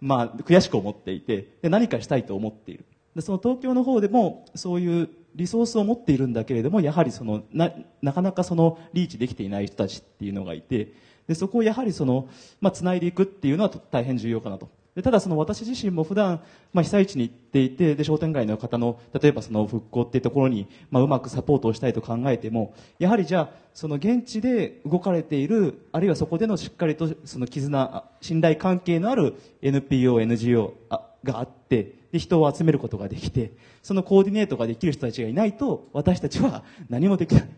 まあ、悔しく思っていてで何かしたいと思っている。でその東京の方でもそういうリソースを持っているんだけれどもやはりそのななかなかそのリーチできていない人たちっていうのがいてでそこをやはりその、まあ、つないでいくっていうのは大変重要かなと。でただその私自身も普段、まあ、被災地に行っていてで商店街の方の例えばその復興っていうところに、まあ、うまくサポートをしたいと考えてもやはりじゃあその現地で動かれているあるいはそこでのしっかりとその絆信頼関係のある NPO、NGO があってで人を集めることができてそのコーディネートができる人たちがいないと私たちは何もできない。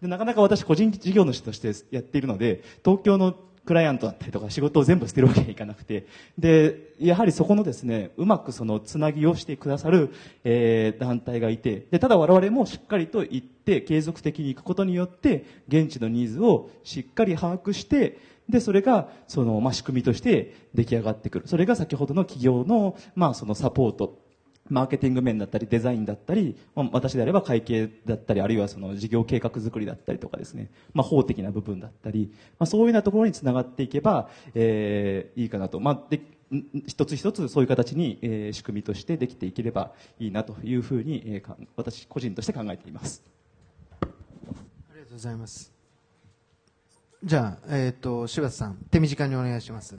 でなかなか私個人事業主としてやっているので東京のクライアントだったりとか仕事を全部捨てるわけにはいかなくて。でやはりそこのですねうまくそのつなぎをしてくださる、えー団体がいて。でただ我々もしっかりと行って継続的に行くことによって現地のニーズをしっかり把握してでそれがその、まあ、仕組みとして出来上がってくる。それが先ほどの企業の,、まあそのサポート。マーケティング面だったりデザインだったり、ま私であれば会計だったりあるいはその事業計画作りだったりとかですね、まあ、法的な部分だったり、まあ、そういうようなところにつながっていけば、えーいいかなと、まあ、で一つ一つそういう形に、えー仕組みとしてできていければいいなというふうに、えーか私個人として考えています。ありがとうございます。じゃあ、えっ、と、柴田さん、手短にお願いします。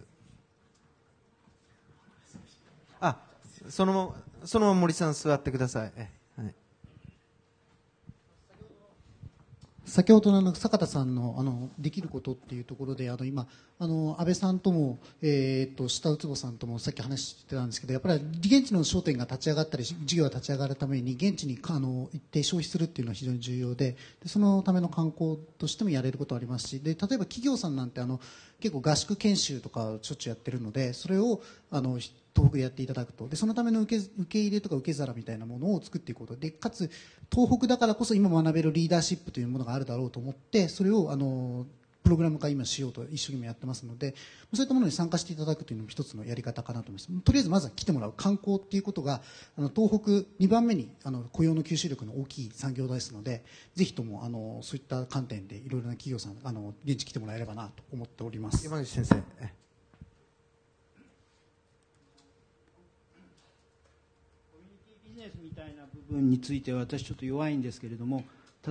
あ、その、そのまま森さん座ってください。先ほどの坂田さんのあのできることっていうところであの今あの安倍さんとも、えー、と下内坪さんともさっき話してたんですけどやっぱり現地の商店が立ち上がったり事業が立ち上がるために現地にあの行って消費するっていうのは非常に重要ででそのための観光としてもやれることはありますしで例えば企業さんなんてあの結構合宿研修とかしょっちゅうやってるのでそれをあの東北でやっていただくと。でそのための受け受け入れとか受け皿みたいなものを作っていくこと。でかつ東北だからこそ今学べるリーダーシップというものがあるだろうと思ってそれをあのプログラム化今しようと一生懸命やってますのでそういったものに参加していただくというのも一つのやり方かなと思います。とりあえずまずは来てもらう。観光っていうことがあの東北2番目にあの雇用の吸収力の大きい産業ですのでぜひともあのそういった観点でいろいろな企業さんあの現地来てもらえればなと思っております。山口先生ビジネスみたいな部分については私ちょっと弱いんですけれども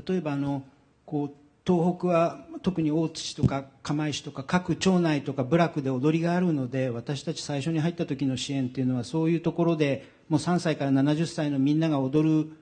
例えばあのこう東北は特に大津市とか釜石とか各町内とか部落で踊りがあるので私たち最初に入った時の支援っていうのはそういうところでもう3歳から70歳のみんなが踊る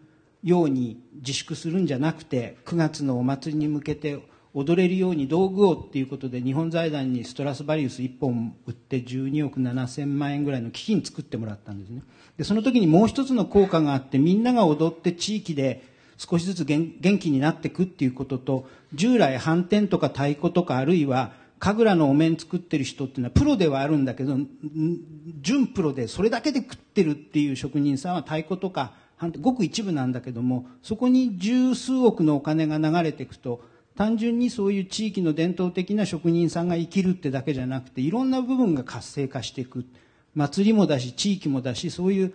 ように自粛するんじゃなくて9月のお祭りに向けて踊れるように道具をっていうことで日本財団にストラスバリウス1本売って12億7000万円ぐらいの基金作ってもらったんですね。でその時にもう一つの効果があってみんなが踊って地域で少しずつ元気になっていくっていうことと従来反転とか太鼓とかあるいは神楽のお面作ってる人っていうのはプロではあるんだけど準プロでそれだけで食ってるっていう職人さんは太鼓とかごく一部なんだけどもそこに十数億のお金が流れていくと単純にそういう地域の伝統的な職人さんが生きるってだけじゃなくていろんな部分が活性化していく。祭りもだし地域もだしそういう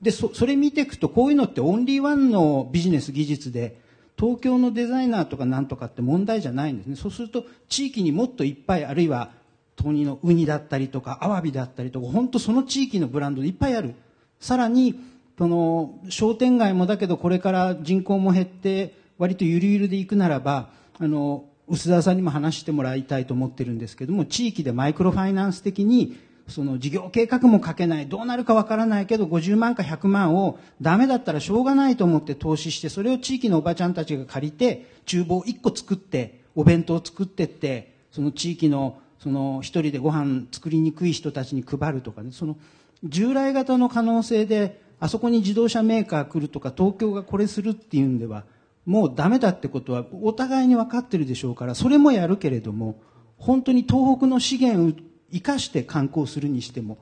でそれ見ていくとこういうのってオンリーワンのビジネス技術で東京のデザイナーとかなんとかって問題じゃないんですね。そうすると地域にもっといっぱいあるいは豆乳のウニだったりとかアワビだったりとか本当その地域のブランドでいっぱいある。さらにその商店街もだけどこれから人口も減って割とゆるゆるでいくならばあの薄田さんにも話してもらいたいと思ってるんですけども地域でマイクロファイナンス的にその事業計画も書けないどうなるかわからないけど50万か100万をダメだったらしょうがないと思って投資してそれを地域のおばちゃんたちが借りて厨房1個作ってお弁当を作ってってその地域のその一人でご飯作りにくい人たちに配るとかねその従来型の可能性であそこに自動車メーカー来るとか東京がこれするっていうんではもうダメだってことはお互いに分かってるでしょうからそれもやるけれども本当に東北の資源生かして観光するにしても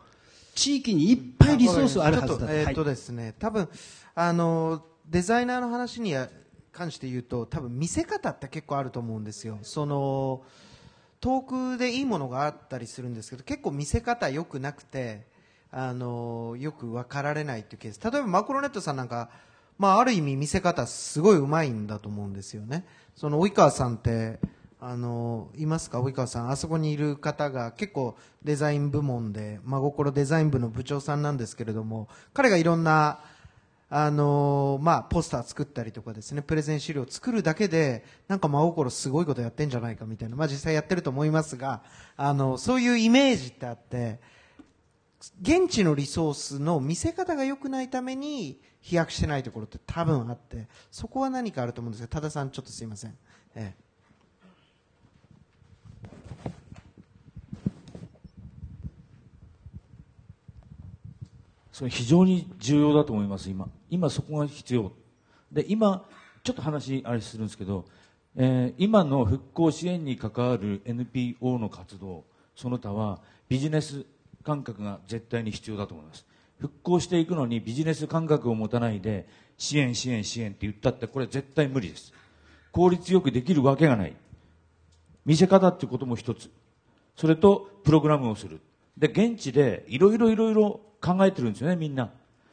地域にいっぱいリソースあるはずだえー、っとですね、多分あのデザイナーの話に関して言うと多分見せ方って結構あると思うんですよ。その遠くでいいものがあったりするんですけど結構見せ方良くなくてあのよく分かられないっていうケース。例えばマクロネットさんなんか、まあ、ある意味見せ方すごいうまいんだと思うんですよね。その及川さんってあのいますか？及川さん。あそこにいる方が結構デザイン部門で真心デザイン部の部長さんなんですけれども彼がいろんなあのまあ、ポスター作ったりとかですねプレゼン資料を作るだけでなんか真心すごいことやってんじゃないかみたいな、まあ、実際やってると思いますがあのそういうイメージってあって現地のリソースの見せ方が良くないために飛躍してないところって多分あってそこは何かあると思うんですが多田さんちょっとすいません。ええ。それ非常に重要だと思います今。今そこが必要。で今ちょっと話あれするんですけど、えー、今の復興支援に関わる NPO の活動その他はビジネス感覚が絶対に必要だと思います。復興していくのにビジネス感覚を持たないで支援支援支援って言ったってこれ絶対無理です。効率よくできるわけがない。見せ方っていうことも一つ。それとプログラムをする。で現地でいろいろいろいろ考えてるんですよねみんな。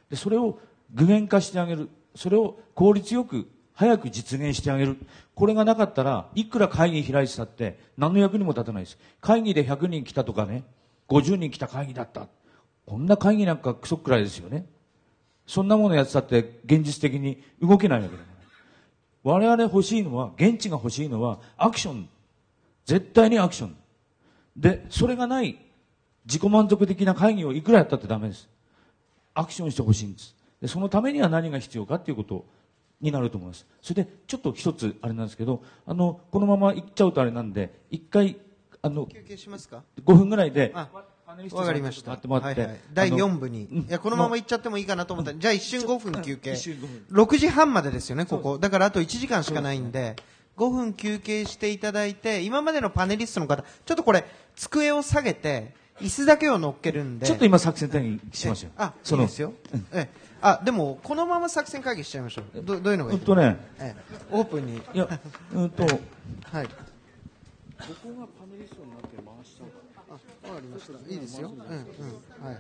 でそれを具現化してあげる。それを効率よく早く実現してあげる。これがなかったらいくら会議開いてたって何の役にも立たないです。会議で100人来たとかね50人来た会議だった。こんな会議なんかクソくらいですよね。そんなものやってたって現実的に動けないわけだから。我々欲しいのは現地が欲しいのはアクション。絶対にアクション。でそれがない自己満足的な会議をいくらやったってダメです。アクションしてほしいんです。でそのためには何が必要かっていうことをになると思います。それで、ちょっと一つ、あれなんですけど、あの、このまま行っちゃうとあれなんで、一回、あの、休憩しますか？5分ぐらいで、わかりました。と待ってもらってはいはい第あの4部に。うんいや、このまま行っちゃってもいいかなと思ったじゃあ一瞬5分休憩。一瞬5分6時半までですよね、ここ。だからあと1時間しかないんで、5分休憩していただいて、今までのパネリストの方、ちょっとこれ、机を下げて、椅子だけを乗っけるんで。ちょっと今作戦会議しますよ。あ、そのいいですよ。ええ。あ、でも、このまま作戦会議しちゃいましょう。どどういうのがいいうんとねええ、オープンに。いや、うんと、はい。ここがパネリストになって回しちゃうあ、わかりました。いいですよ。うん、うん。はい。